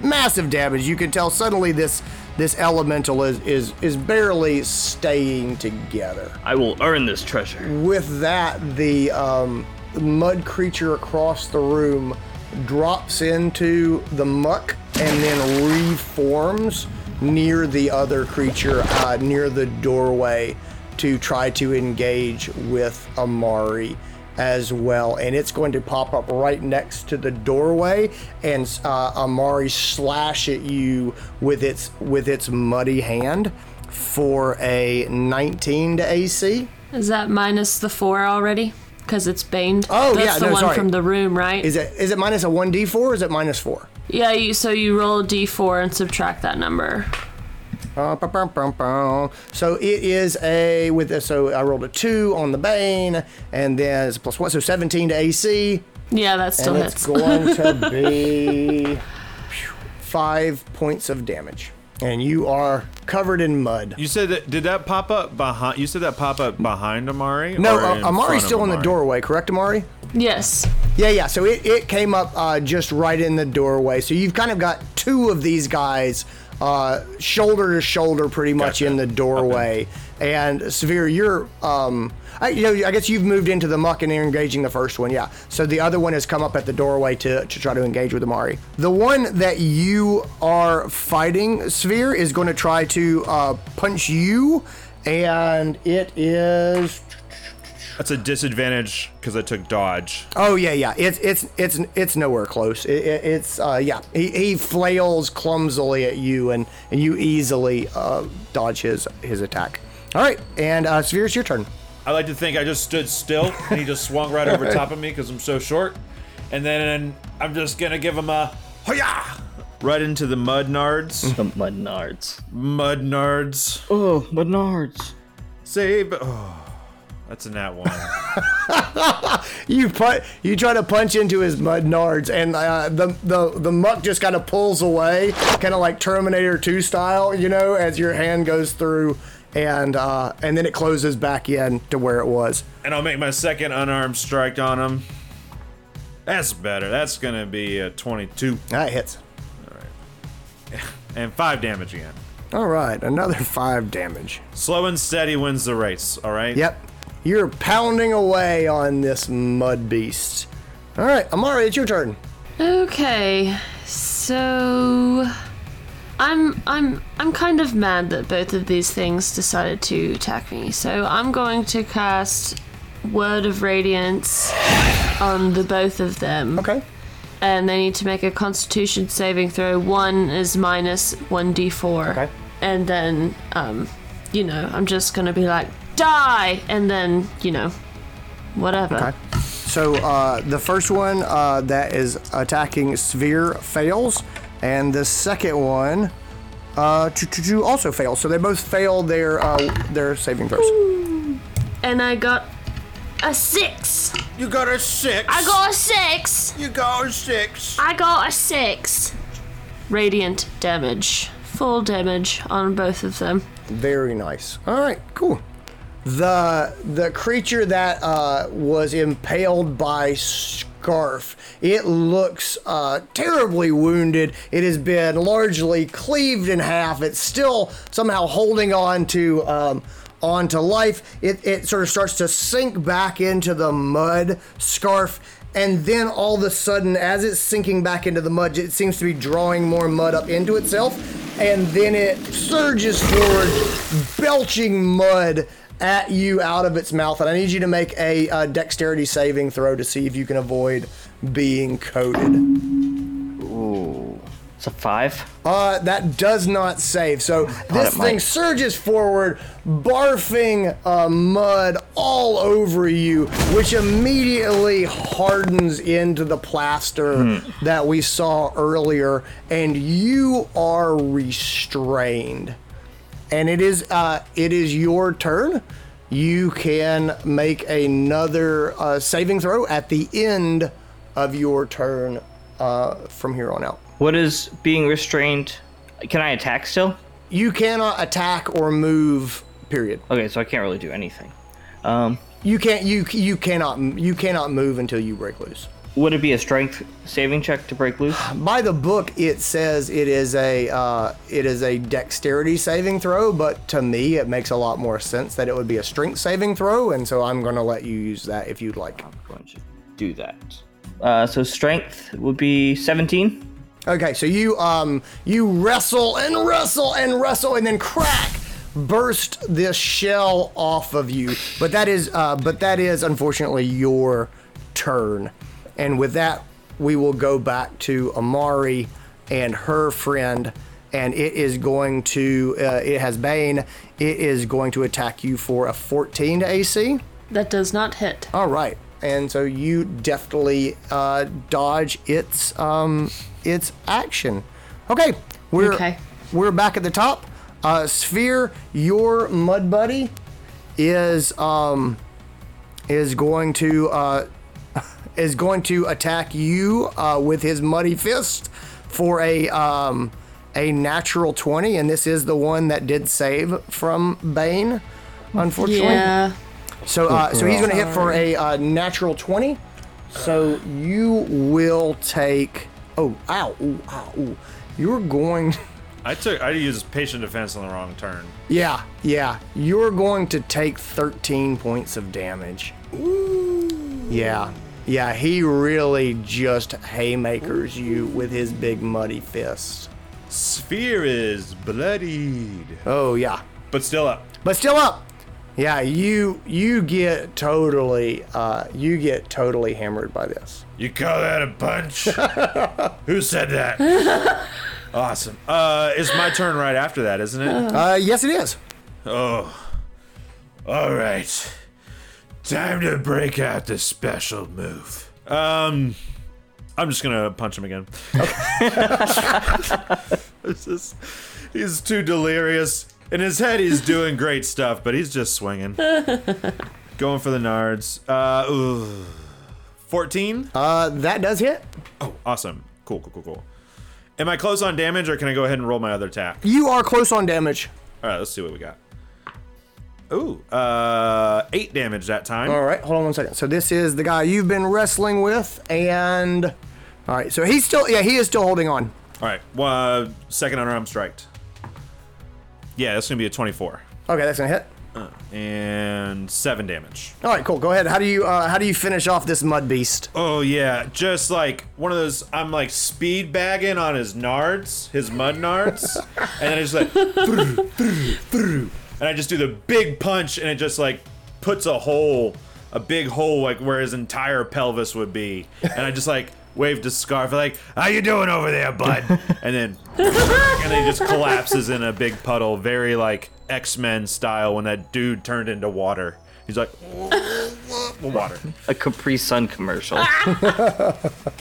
massive damage. You can tell suddenly this this elemental is is is barely staying together. I will earn this treasure. With that, the um, mud creature across the room drops into the muck and then reforms near the other creature, uh, near the doorway, to try to engage with Amari as well. And it's going to pop up right next to the doorway and uh, Amari slash at you with its with its muddy hand for a 19 to AC. Is that minus the four already? Because it's baned. Oh, That's yeah, the no, one sorry. from the room, right? Is it is it minus a one d four or is it minus four? yeah. You, so you roll a d4 and subtract that number. So it is a with this. So I rolled a two on the bane, and then it's a plus one, so seventeen to AC, Yeah, that still and hits. it's going to be five points of damage, and you are covered in mud. You said that did that pop up behind? You said that pop up behind Amari? No, or uh, Amari's front of still in the doorway, correct, Amari? yes. Yeah, yeah. So it, it came up uh, just right in the doorway. So you've kind of got two of these guys uh, shoulder to shoulder, pretty much Gotcha. in the doorway. And Svir, you're, um, I, you know, I guess you've moved into the muck and you're engaging the first one. Yeah. So the other one has come up at the doorway to, to try to engage with Amari. The one that you are fighting, Svir, is going to try to uh, punch you, and it is That's a disadvantage because I took dodge. Oh yeah, yeah. It's it's it's it's nowhere close. It, it, it's uh, yeah. He, he flails clumsily at you, and and you easily uh, dodge his his attack. All right, and uh, Svir, it's your turn. I like to think I just stood still and he just swung right over top of me because I'm so short. And then I'm just gonna give him a hoya right into the mud nards. The mud nards. mud nards. Oh, Mudnards. Save. Oh, that's a nat one. You put you try to punch into his mud nards, and uh, the the the muck just kind of pulls away, kind of like Terminator 2 style, you know, as your hand goes through, and uh, and then it closes back in to where it was. and I'll make my second unarmed strike on him. That's better. That's gonna be a 22 That hits. All right, and five damage again. All right, another five damage. Slow and steady wins the race. All right. Yep. You're pounding away on this mud beast. All right, Amari, it's your turn. Okay, so I'm I'm I'm kind of mad that both of these things decided to attack me. So I'm going to cast Word of Radiance on the both of them. Okay. And they need to make a Constitution saving throw. One is minus one d4. Okay. And then, um, you know, I'm just gonna be like, die, and then, you know, whatever. Okay. So uh, the first one uh, that is attacking Svir fails, and the second one uh, to, to, to also fails. So they both fail their uh, their saving throws. And I got a six. You got a six. I got a six. You got a six. I got a six. Radiant damage. Full damage on both of them. Very nice. All right, cool. The the creature that uh, was impaled by Skaarf, it looks uh, terribly wounded. It has been largely cleaved in half. It's still somehow holding on to um, onto life. It, it sort of starts to sink back into the mud. Skaarf and then all of a sudden, as it's sinking back into the mud, it seems to be drawing more mud up into itself, and then it surges forward, belching mud at you out of its mouth. And I need you to make a uh, dexterity saving throw to see if you can avoid being coated. Ooh. It's a five. Uh, that does not save. So this it might. thing surges forward, barfing uh, mud all over you, which immediately hardens into the plaster that we saw earlier, and you are restrained. And it is uh, it is your turn. You can make another uh, saving throw at the end of your turn uh, from here on out. What is being restrained? Can I attack still? You cannot attack or move. Period. Okay, so I can't really do anything. Um, You can't. You you cannot. You cannot move until you break loose. Would it be a strength saving check to break loose? By the book, it says it is a uh, it is a dexterity saving throw, but to me, it makes a lot more sense that it would be a strength saving throw, and so I'm going to let you use that if you'd like. I'm going to do that. Uh, so strength would be 17. Okay, so you um you wrestle and wrestle and wrestle and then crack burst this shell off of you. But that is uh but that is unfortunately your turn. And with that we will go back to Amari and her friend and it is going to uh, it has Bane. It is going to attack you for a 14 to AC. That does not hit. All right, and so you deftly uh, dodge its um, its action. Okay, we're Okay. we're back at the top. Uh, Svir, your mud buddy is um, is going to uh, is going to attack you uh, with his muddy fist for a um, a natural twenty, and this is the one that did save from Bane. Unfortunately, Yeah. so, uh, so he's going to hit for a uh, natural 20. So you will take. Oh, ow, ooh, ow, ooh. You're going. I took I used patient defense on the wrong turn. Yeah, yeah. You're going to take 13 points of damage. Ooh. Yeah, yeah. He really just haymakers you with his big muddy fist. Svir is bloodied, Oh, yeah. but still up. But still up. Yeah, you you get totally uh, you get totally hammered by this. You call that a punch? Who said that? awesome. Uh, it's my turn right after that, isn't it? Uh, yes, it is. Oh. All right. Time to break out the special move. Um, I'm just gonna punch him again. It's just- he's too delirious. In his head, he's doing great stuff, but he's just swinging. Going for the nards. Uh, ooh. 14? Uh, that does hit. Oh, awesome. Cool, cool, cool, cool. Am I close on damage, or can I go ahead and roll my other attack? You are close on damage. All right, let's see what we got. Ooh, uh, eight damage that time. All right, hold on one second. So this is the guy you've been wrestling with, and all right, so he's still yeah he is still holding on. All right, well, uh, second unarmed strike. Yeah, that's gonna be a twenty-four Okay, that's gonna hit. and seven damage. All right, cool. Go ahead. How do you uh, how do you finish off this mud beast? Oh yeah, just like one of those. I'm like speed bagging on his nards, his mud nards, and then I just like, "Brr, brr, brr," and I just do the big punch, and it just like puts a hole, a big hole like where his entire pelvis would be, and I just like waved a scarf like, "How you doing over there, bud?" and then, and then he just collapses in a big puddle, very like X Men style when that dude turned into water. He's like, water. A Capri Sun commercial.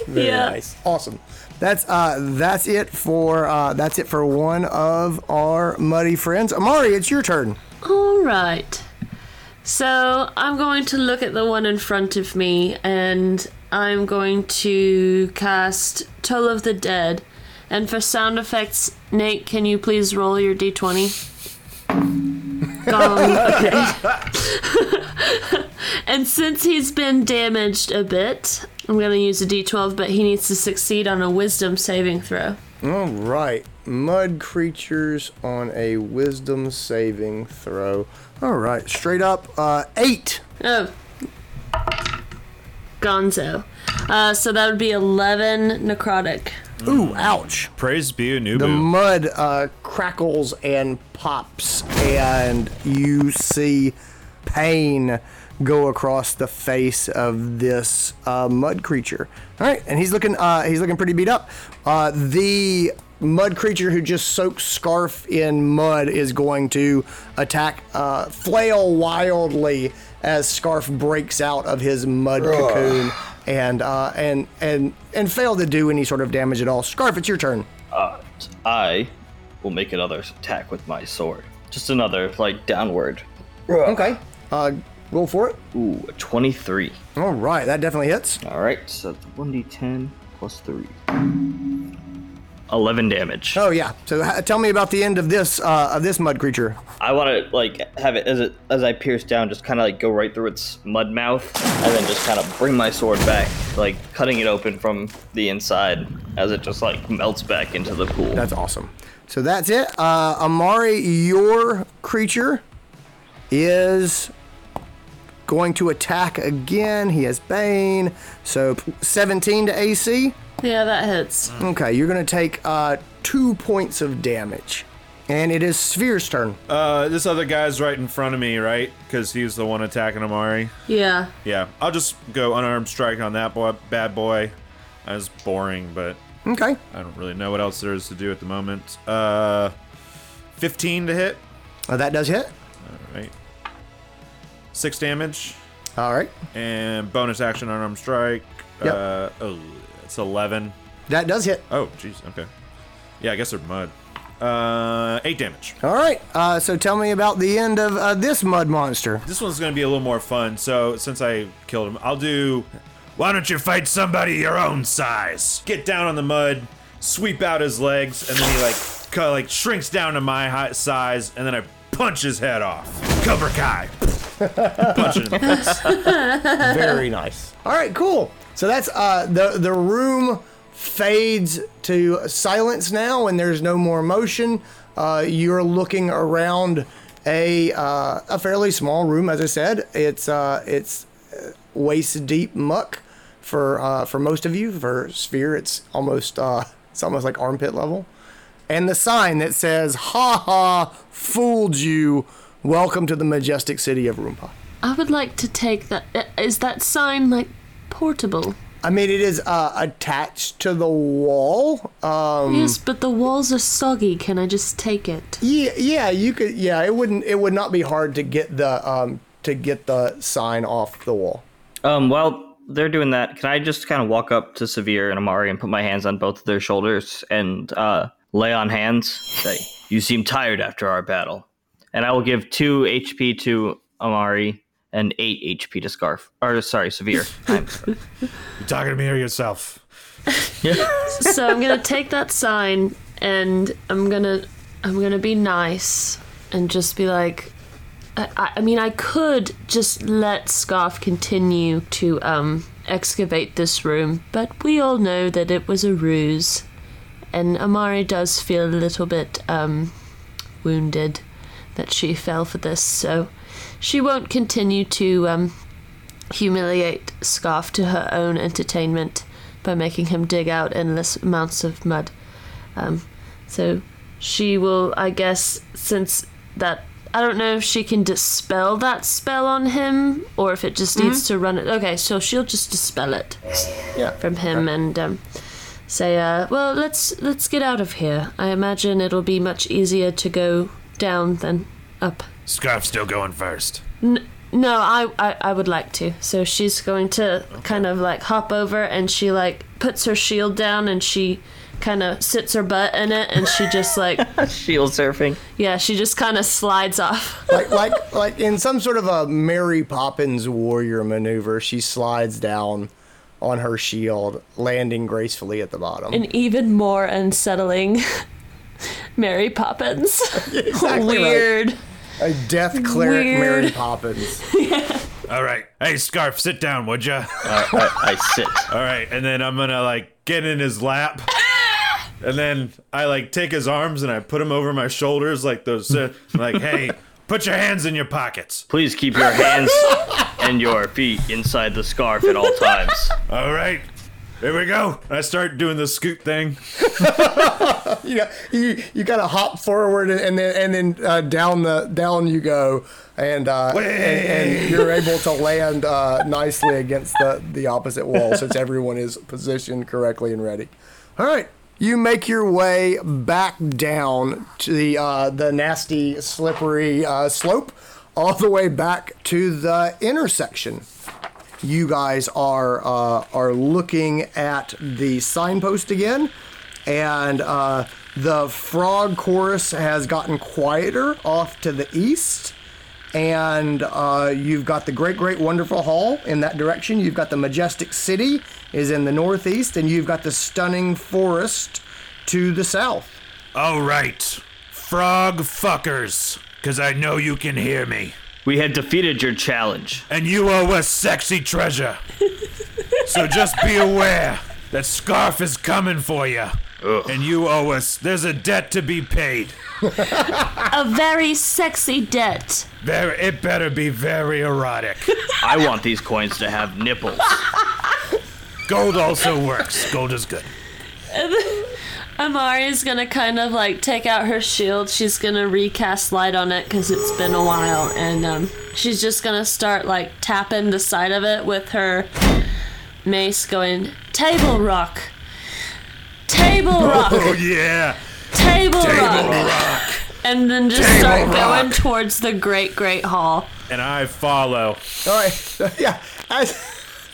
yeah. Nice, awesome. That's uh that's it for uh that's it for one of our muddy friends. Amari, it's your turn. All right. So I'm going to look at the one in front of me and I'm going to cast Toll of the Dead. And for sound effects, Nate, can you please roll your d20? Gong. And since he's been damaged a bit, I'm going to use a d12, but he needs to succeed on a wisdom saving throw. All right, mud creatures on a wisdom saving throw. All right, straight up uh eight. Oh. Gonzo. Uh, so that would be 11 necrotic. Ooh, ouch. Praise be a new The mud uh, crackles and pops, and you see pain go across the face of this uh, mud creature. All right, and he's looking uh, he's looking pretty beat up. Uh, the mud creature who just soaks Skaarf in mud is going to attack, uh, flail wildly as Skaarf breaks out of his mud cocoon. And, uh, and and and fail to do any sort of damage at all. Skaarf, it's your turn. Uh, I will make another attack with my sword. Just another, like, downward. Okay. Uh, roll for it. Ooh, a 23. All right, that definitely hits. Alright, so the 1d10 plus 3. 11 damage. Oh yeah. So h- tell me about the end of this uh, of this mud creature. I want to like have it as it as I pierce down, just kind of like go right through its mud mouth, and then just kind of bring my sword back, like cutting it open from the inside as it just like melts back into the pool. That's awesome. So that's it. Uh, Amari, your creature is going to attack again. He has Bane. So 17 to AC. Yeah, that hits. Okay, you're going to take uh, two points of damage. And it is Svir's turn. Uh, this other guy's right in front of me, right? Because he's the one attacking Amari. Yeah. Yeah, I'll just go unarmed strike on that boy, bad boy. That was boring, but Okay. I don't really know what else there is to do at the moment. Uh, 15 to hit. Uh, that does hit. All right. Six damage All right. and bonus action unarmed strike. Yep. Uh, oh, it's 11. That does hit. Oh, jeez. Okay. Yeah, I guess they're mud. Uh, eight damage. All right. Uh, so tell me about the end of uh, this mud monster. This one's gonna be a little more fun. So since I killed him, I'll do. Why don't you fight somebody your own size? Get down on the mud, sweep out his legs, and then he like kind of like shrinks down to my height, size, and then I punch his head off. Cobra Kai. punch it in. Very nice. All right, cool. So that's uh, the the room fades to silence now, and there's no more motion. Uh, you're looking around a uh, a fairly small room, as I said. It's uh, it's waist deep muck for uh, for most of you. For Svir, it's almost uh, it's almost like armpit level. And the sign that says "Ha ha, fooled you! Welcome to the majestic city of Roompa." I would like to take that. uh, that sign like portable? I mean, it is uh, attached to the wall. Um, yes, but the walls are soggy. Can I just take it? yeah, yeah, you could. Yeah, it wouldn't. It would not be hard to get the um to get the sign off the wall. Um, while they're doing that, can I just kind of walk up to Svir and Amari and put my hands on both of their shoulders and uh, lay on hands? Say, you seem tired after our battle. And I will give two HP to Amari and eight HP to Skaarf. Or, sorry, Svir. I'm sorry. You talking to me or yourself? so I'm gonna take that sign and I'm gonna I'm gonna be nice and just be like I, I- I mean I could just let Skaarf continue to um excavate this room, but we all know that it was a ruse. And Amari does feel a little bit um wounded that she fell for this, so she won't continue to um humiliate Skaarf to her own entertainment by making him dig out endless amounts of mud. Um, so she will, I guess, since that. I don't know if she can dispel that spell on him or if it just needs to run it. Okay, so she'll just dispel it Yeah. from him and um, say, uh, "Well, let's let's get out of here. I imagine it'll be much easier to go down than up." Skaarf's still going first. No, I, I I would like to. So she's going to kind of like hop over and she like puts her shield down and she kind of sits her butt in it and she just like Shield surfing. yeah, she just kind of slides off. like like like in some sort of a Mary Poppins warrior maneuver, she slides down on her shield, landing gracefully at the bottom. An even more unsettling Mary Poppins. Exactly right. Weird. A death cleric Weird. Mary Poppins. All right. Hey, Skaarf, sit down, would ya? I, I, I sit. All right, and then I'm gonna like get in his lap, and then I like take his arms and I put him over my shoulders like those. Uh, like, hey, put your hands in your pockets. Please keep your hands and your feet inside the scarf at all times. All right, here we go. I start doing the scoot thing. you know, you you of hop forward and, and then and then uh, down the down you go, and uh, and, and you're able to land uh, nicely against the the opposite wall since everyone is positioned correctly and ready. All right. You make your way back down to the uh, the nasty, slippery uh, slope, all the way back to the intersection you guys are uh, are looking at the signpost again, and uh, the frog chorus has gotten quieter off to the east. And uh, you've got the great, great, wonderful hall in that direction. You've got the majestic city is in the northeast, and you've got the stunning forest to the south. All right, frog fuckers, because I know you can hear me. We have defeated your challenge. And you owe us sexy treasure. so just be aware that Skaarf is coming for you. And you owe us. There's a debt to be paid. A very sexy debt. Very, it better be very erotic. I want these coins to have nipples. Gold also works. Gold is good. Amari's gonna kind of like take out her shield. She's gonna recast light on it because it's been a while, and um, she's just gonna start like tapping the side of it with her mace, going table rock, table rock, Oh yeah. table, Table rock. rock. and then just Table start rock. going towards the great great hall. And I follow. All right, yeah. As,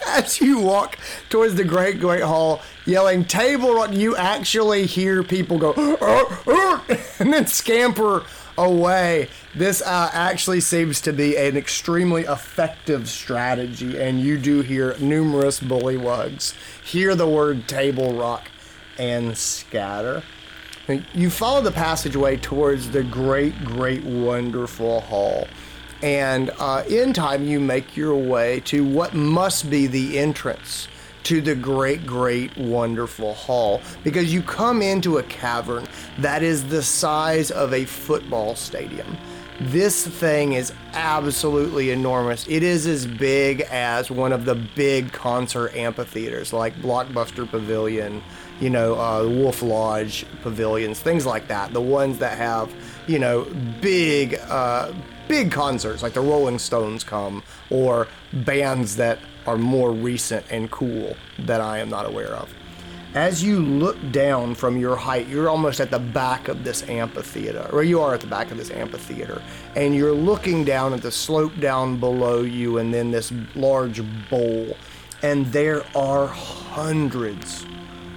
as you walk towards the great, great hall, yelling "Table Rock," you actually hear people go "Uh, uh," and then scamper away. This uh, actually seems to be an extremely effective strategy, and you do hear numerous bullywugs hear the word "Table Rock" and scatter. You follow the passageway towards the great, great, wonderful hall. And uh, in time, you make your way to what must be the entrance to the great, great, wonderful hall. Because you come into a cavern that is the size of a football stadium. This thing is absolutely enormous. It is as big as one of the big concert amphitheaters like Blockbuster Pavilion, you know, uh, Wolf Lodge pavilions, things like that. The ones that have, you know, big, uh, big concerts like the Rolling Stones come, or bands that are more recent and cool that I am not aware of. As you look down from your height, you're almost at the back of this amphitheater, or you are at the back of this amphitheater, and you're looking down at the slope down below you and then this large bowl. And there are hundreds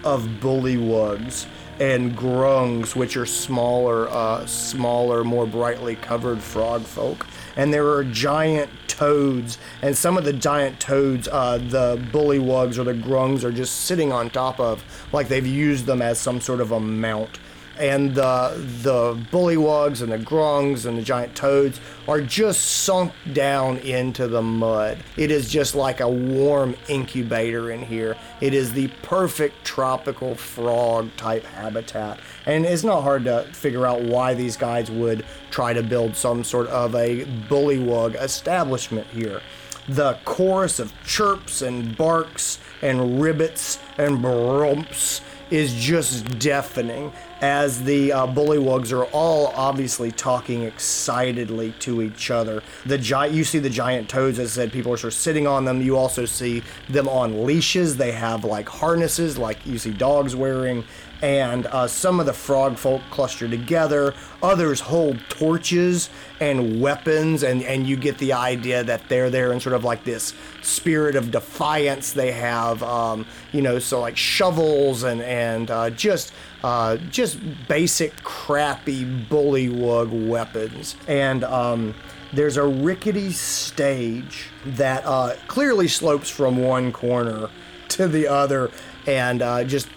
of bullywugs and grungs, which are smaller, uh, smaller, more brightly covered frog folk. And there are giant toads, and some of the giant toads, uh, the bullywugs or the grungs are just sitting on top of, like they've used them as some sort of a mount and the the bullywugs and the grungs and the giant toads are just sunk down into the mud. It is just like a warm incubator in here. It is the perfect tropical frog type habitat. And it's not hard to figure out why these guys would try to build some sort of a bullywug establishment here. The chorus of chirps and barks and ribbits and brumps is just deafening as the uh, bullywugs are all obviously talking excitedly to each other. The you see the giant toads. As I said, people are sort of sitting on them. You also see them on leashes. They have like harnesses, like you see dogs wearing. And uh, some of the frog folk cluster together. Others hold torches and weapons, and, and you get the idea that they're there in sort of like this spirit of defiance. They have, um, you know, so like shovels and and uh, just uh, just basic crappy bullywug weapons. And um, there's a rickety stage that uh, clearly slopes from one corner to the other, and uh, just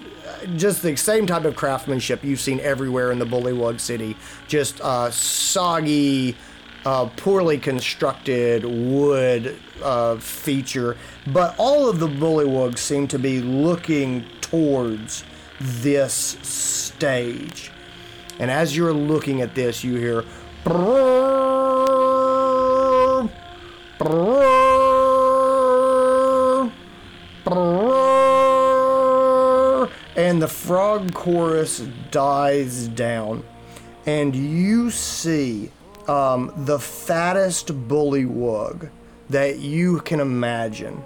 just the same type of craftsmanship you've seen everywhere in the Bullywug City. Just uh, soggy, uh, poorly constructed wood uh, feature. But all of the Bullywugs seem to be looking towards this stage. And as you're looking at this, you hear. "Brrrr, brrrr, And the frog chorus dies down. And you see um, the fattest bullywug that you can imagine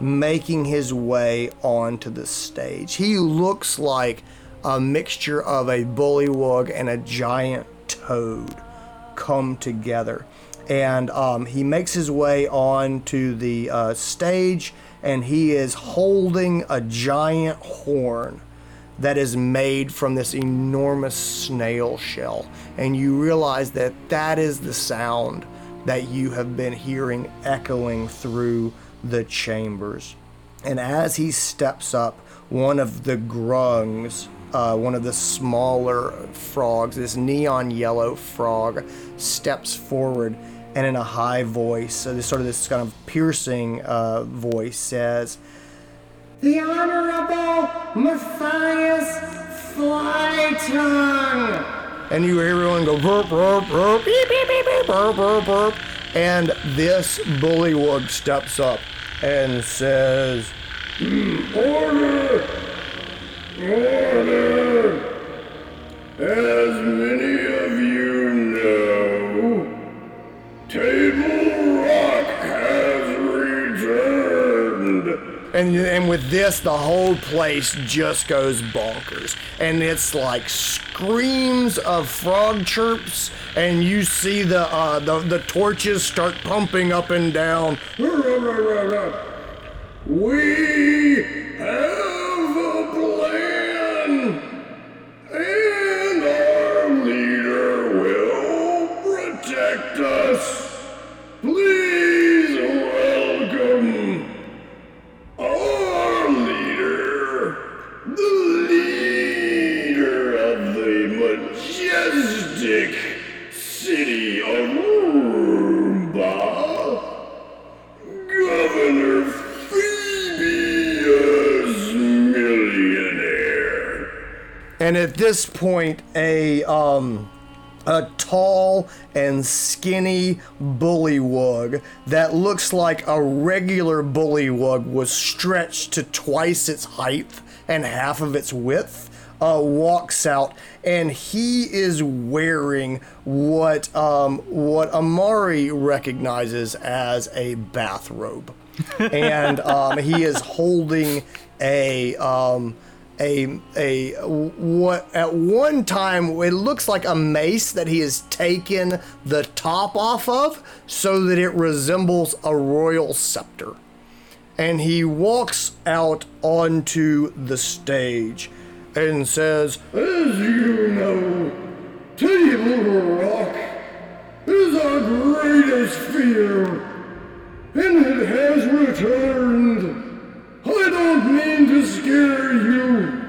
making his way onto the stage. He looks like a mixture of a bullywug and a giant toad come together. And um, he makes his way onto the uh, stage and he is holding a giant horn that is made from this enormous snail shell. And you realize that that is the sound that you have been hearing echoing through the chambers. And as he steps up, one of the grungs uh, one of the smaller frogs, this neon yellow frog, steps forward and in a high voice, so this sort of this kind of piercing uh, voice says, The Honorable Matthias Flytongue. and you hear everyone go burp burp burp beep beep beep beep burp burp burp, and this bullywug steps up and says, hmm, Order! Order! As many of you And, and with this, the whole place just goes bonkers. And it's like screams of frog chirps, and you see the, uh, the, the torches start pumping up and down. We have And at this point, a um, a tall and skinny bullywug that looks like a regular bullywug was stretched to twice its height and half of its width. Uh, walks out and he is wearing what um, what Amari recognizes as a bathrobe, and um, he is holding a um, a a what at one time it looks like a mace that he has taken the top off of so that it resembles a royal scepter and he walks out onto the stage and says As you know, Table Rock is our greatest fear, and it has returned. I don't mean to scare you,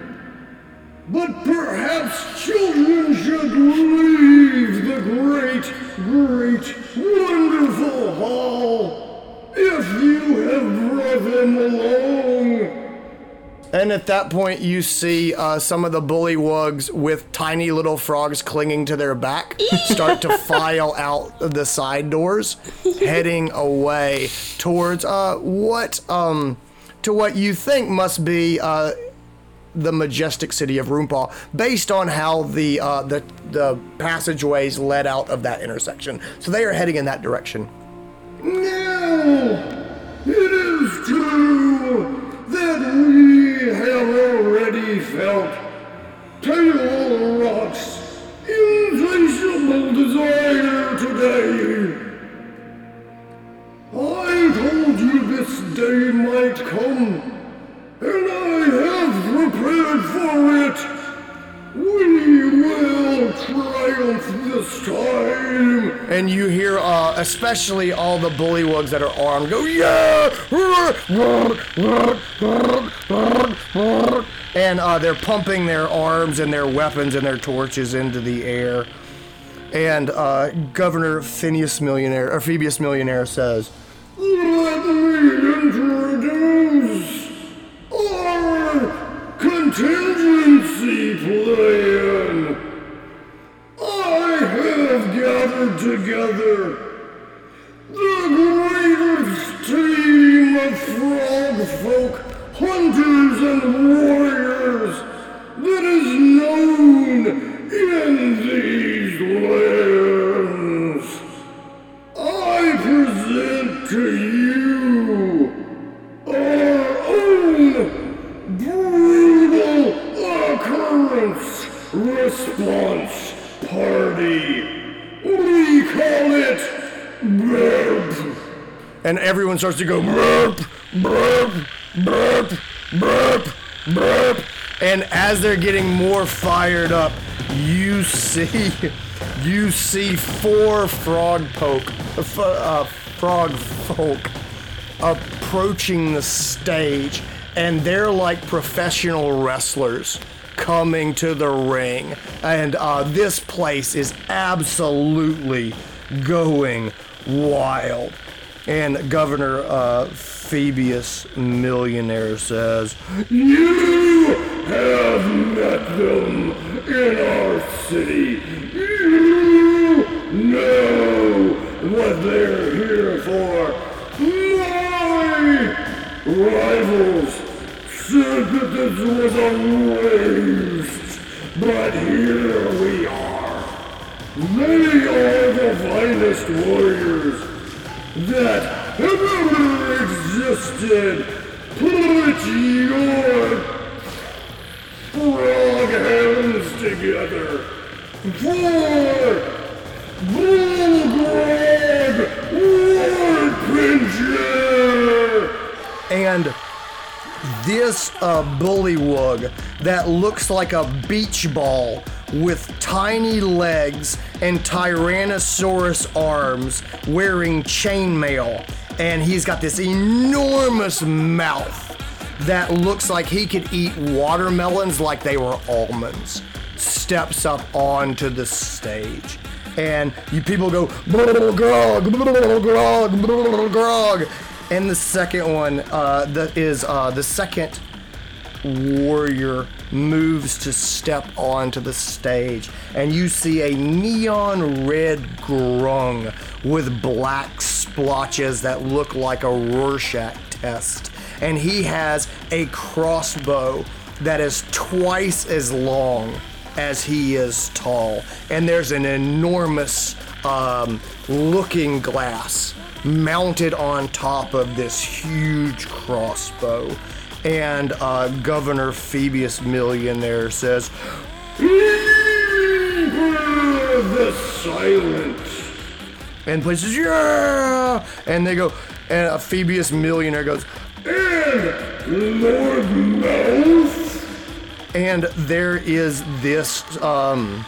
but perhaps children should leave the great, great, wonderful hall if you have brought them along. And at that point, you see uh, some of the bullywugs with tiny little frogs clinging to their back start to file out the side doors, heading away towards uh, what um, to what you think must be uh, the majestic city of Roompa, based on how the uh, the the passageways led out of that intersection. So they are heading in that direction. Now, it is true that we have already felt Tail Rock's insatiable desire today. I told you this day might come, and I have prepared for it. We will triumph this time. and you hear uh, especially all the bullywugs that are armed go yeah and uh, they're pumping their arms and their weapons and their torches into the air and uh, governor phineas millionaire or phoebus millionaire says Let me introduce our contingency plan. I have gathered together the greatest team of frog folk, hunters and warriors that is known in these lands. And everyone starts to go burp, burp, burp, burp, burp. And as they're getting more fired up, you see, you see four frog poke, uh, frog folk approaching the stage, and they're like professional wrestlers. coming to the ring. And uh, this place is absolutely going wild. And Governor uh, Millionaire says, You have met them in our city. You know what they're here for. My rivals said that this was a waste, but here we are. They are the finest warriors that have ever existed. Put your frog hands together for Bullgrog Warpinger! and this uh, bullywug that looks like a beach ball with tiny legs and Tyrannosaurus arms wearing chainmail. And he's got this enormous mouth that looks like he could eat watermelons like they were almonds. Steps up onto the stage. And you people go, grog, grog, grog. And the second one uh, that is uh, the second warrior moves to step onto the stage, and you see a neon red grung with black splotches that look like a Rorschach test. And he has a crossbow that is twice as long as he is tall. And there's an enormous um, looking glass mounted on top of this huge crossbow. And uh, Governor Phoebus Millionaire says, the silent. and places, yeah! And they go, and uh, Phoebus Millionaire goes, And Lord Mouth. and there is this um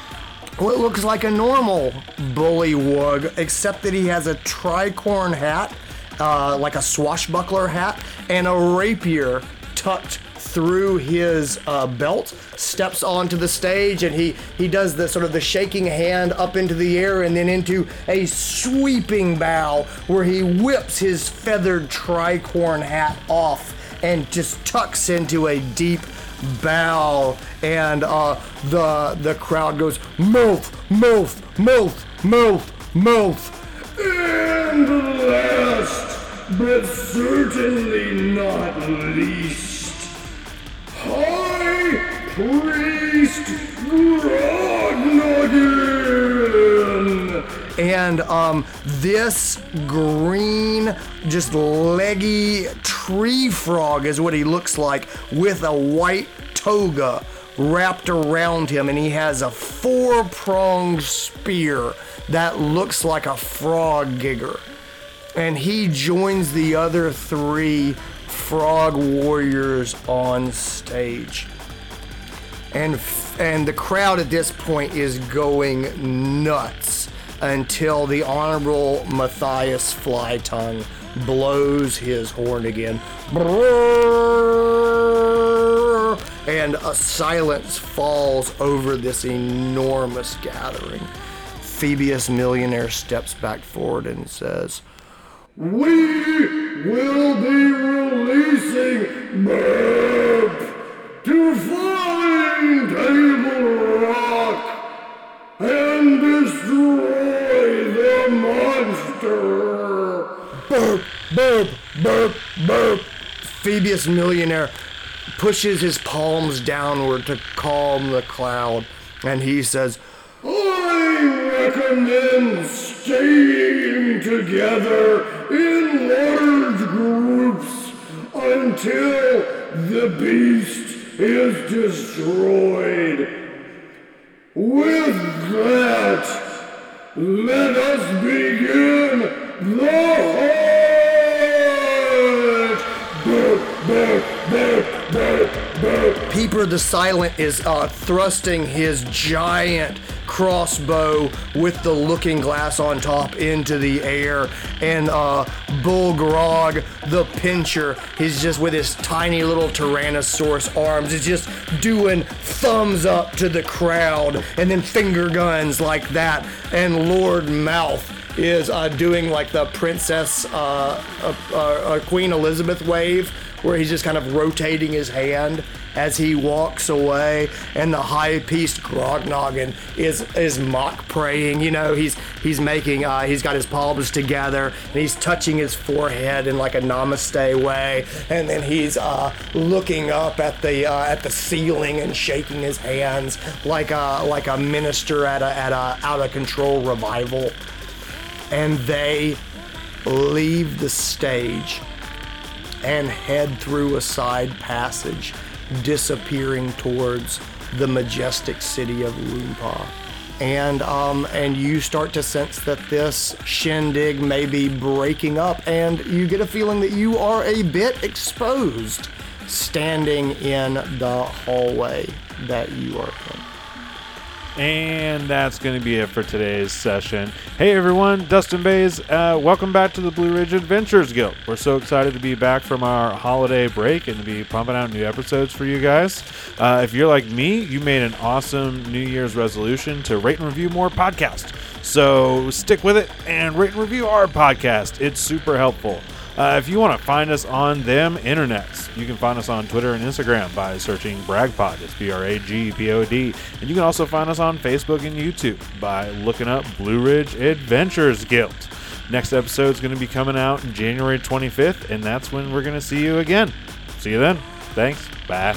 what looks like a normal bullywug except that he has a tricorn hat uh, like a swashbuckler hat and a rapier tucked through his uh, belt steps onto the stage and he he does the sort of the shaking hand up into the air and then into a sweeping bow where he whips his feathered tricorn hat off and just tucks into a deep bow. And uh, the the crowd goes mouth mouth mouth mouth mouth And last, but certainly not least, High Priest Grognogin. and um, this green just leggy tree frog is what he looks like with a white toga wrapped around him and he has a four-pronged spear that looks like a frog gigger and he joins the other three frog warriors on stage. And and the crowd at this point is going nuts until the honorable Matthias Flytongue blows his horn again. And a silence falls over this enormous gathering. Phoebus Millionaire steps back forward and says, We will be releasing Burp to find Table Rock and destroy the monster. burp, burp, burp, burp. Phoebus Millionaire pushes his palms downward to calm the cloud, and he says, I recommend staying together in large groups until the beast is destroyed. With that, let us begin Peeper the Silent is uh, thrusting his giant crossbow with the looking glass on top into the air, and uh, Bull Grog, the pincher, he's just with his tiny little Tyrannosaurus arms, is just doing thumbs up to the crowd and then finger guns like that. And Lord Mouth is uh, doing like the Princess uh, uh, uh, Queen Elizabeth wave, where he's just kind of rotating his hand as he walks away, and the high priest Grognoggin is is mock praying. You know, he's he's making uh, he's got his palms together and he's touching his forehead in like a namaste way, and then he's uh, looking up at the uh, at the ceiling and shaking his hands like a like a minister at a at a out of control revival, and they leave the stage and head through a side passage, disappearing towards the majestic city of Loompa. And um, and you start to sense that this shindig may be breaking up, and you get a feeling that you are a bit exposed, standing in the hallway that you are in. And that's going to be it for today's session. Hey everyone, Dustin Bays. Uh, welcome back to the Blue Ridge Adventures Guild. We're so excited to be back from our holiday break and to be pumping out new episodes for you guys. Uh, if you're like me, you made an awesome New Year's resolution to rate and review more podcasts. So stick with it and rate and review our podcast. It's super helpful. Uh, if you want to find us on them internets, you can find us on Twitter and Instagram by searching BragPod. It's B R A G P O D. And you can also find us on Facebook and YouTube by looking up Blue Ridge Adventures Guild. Next episode is going to be coming out January 25th, and that's when we're going to see you again. See you then. Thanks. Bye.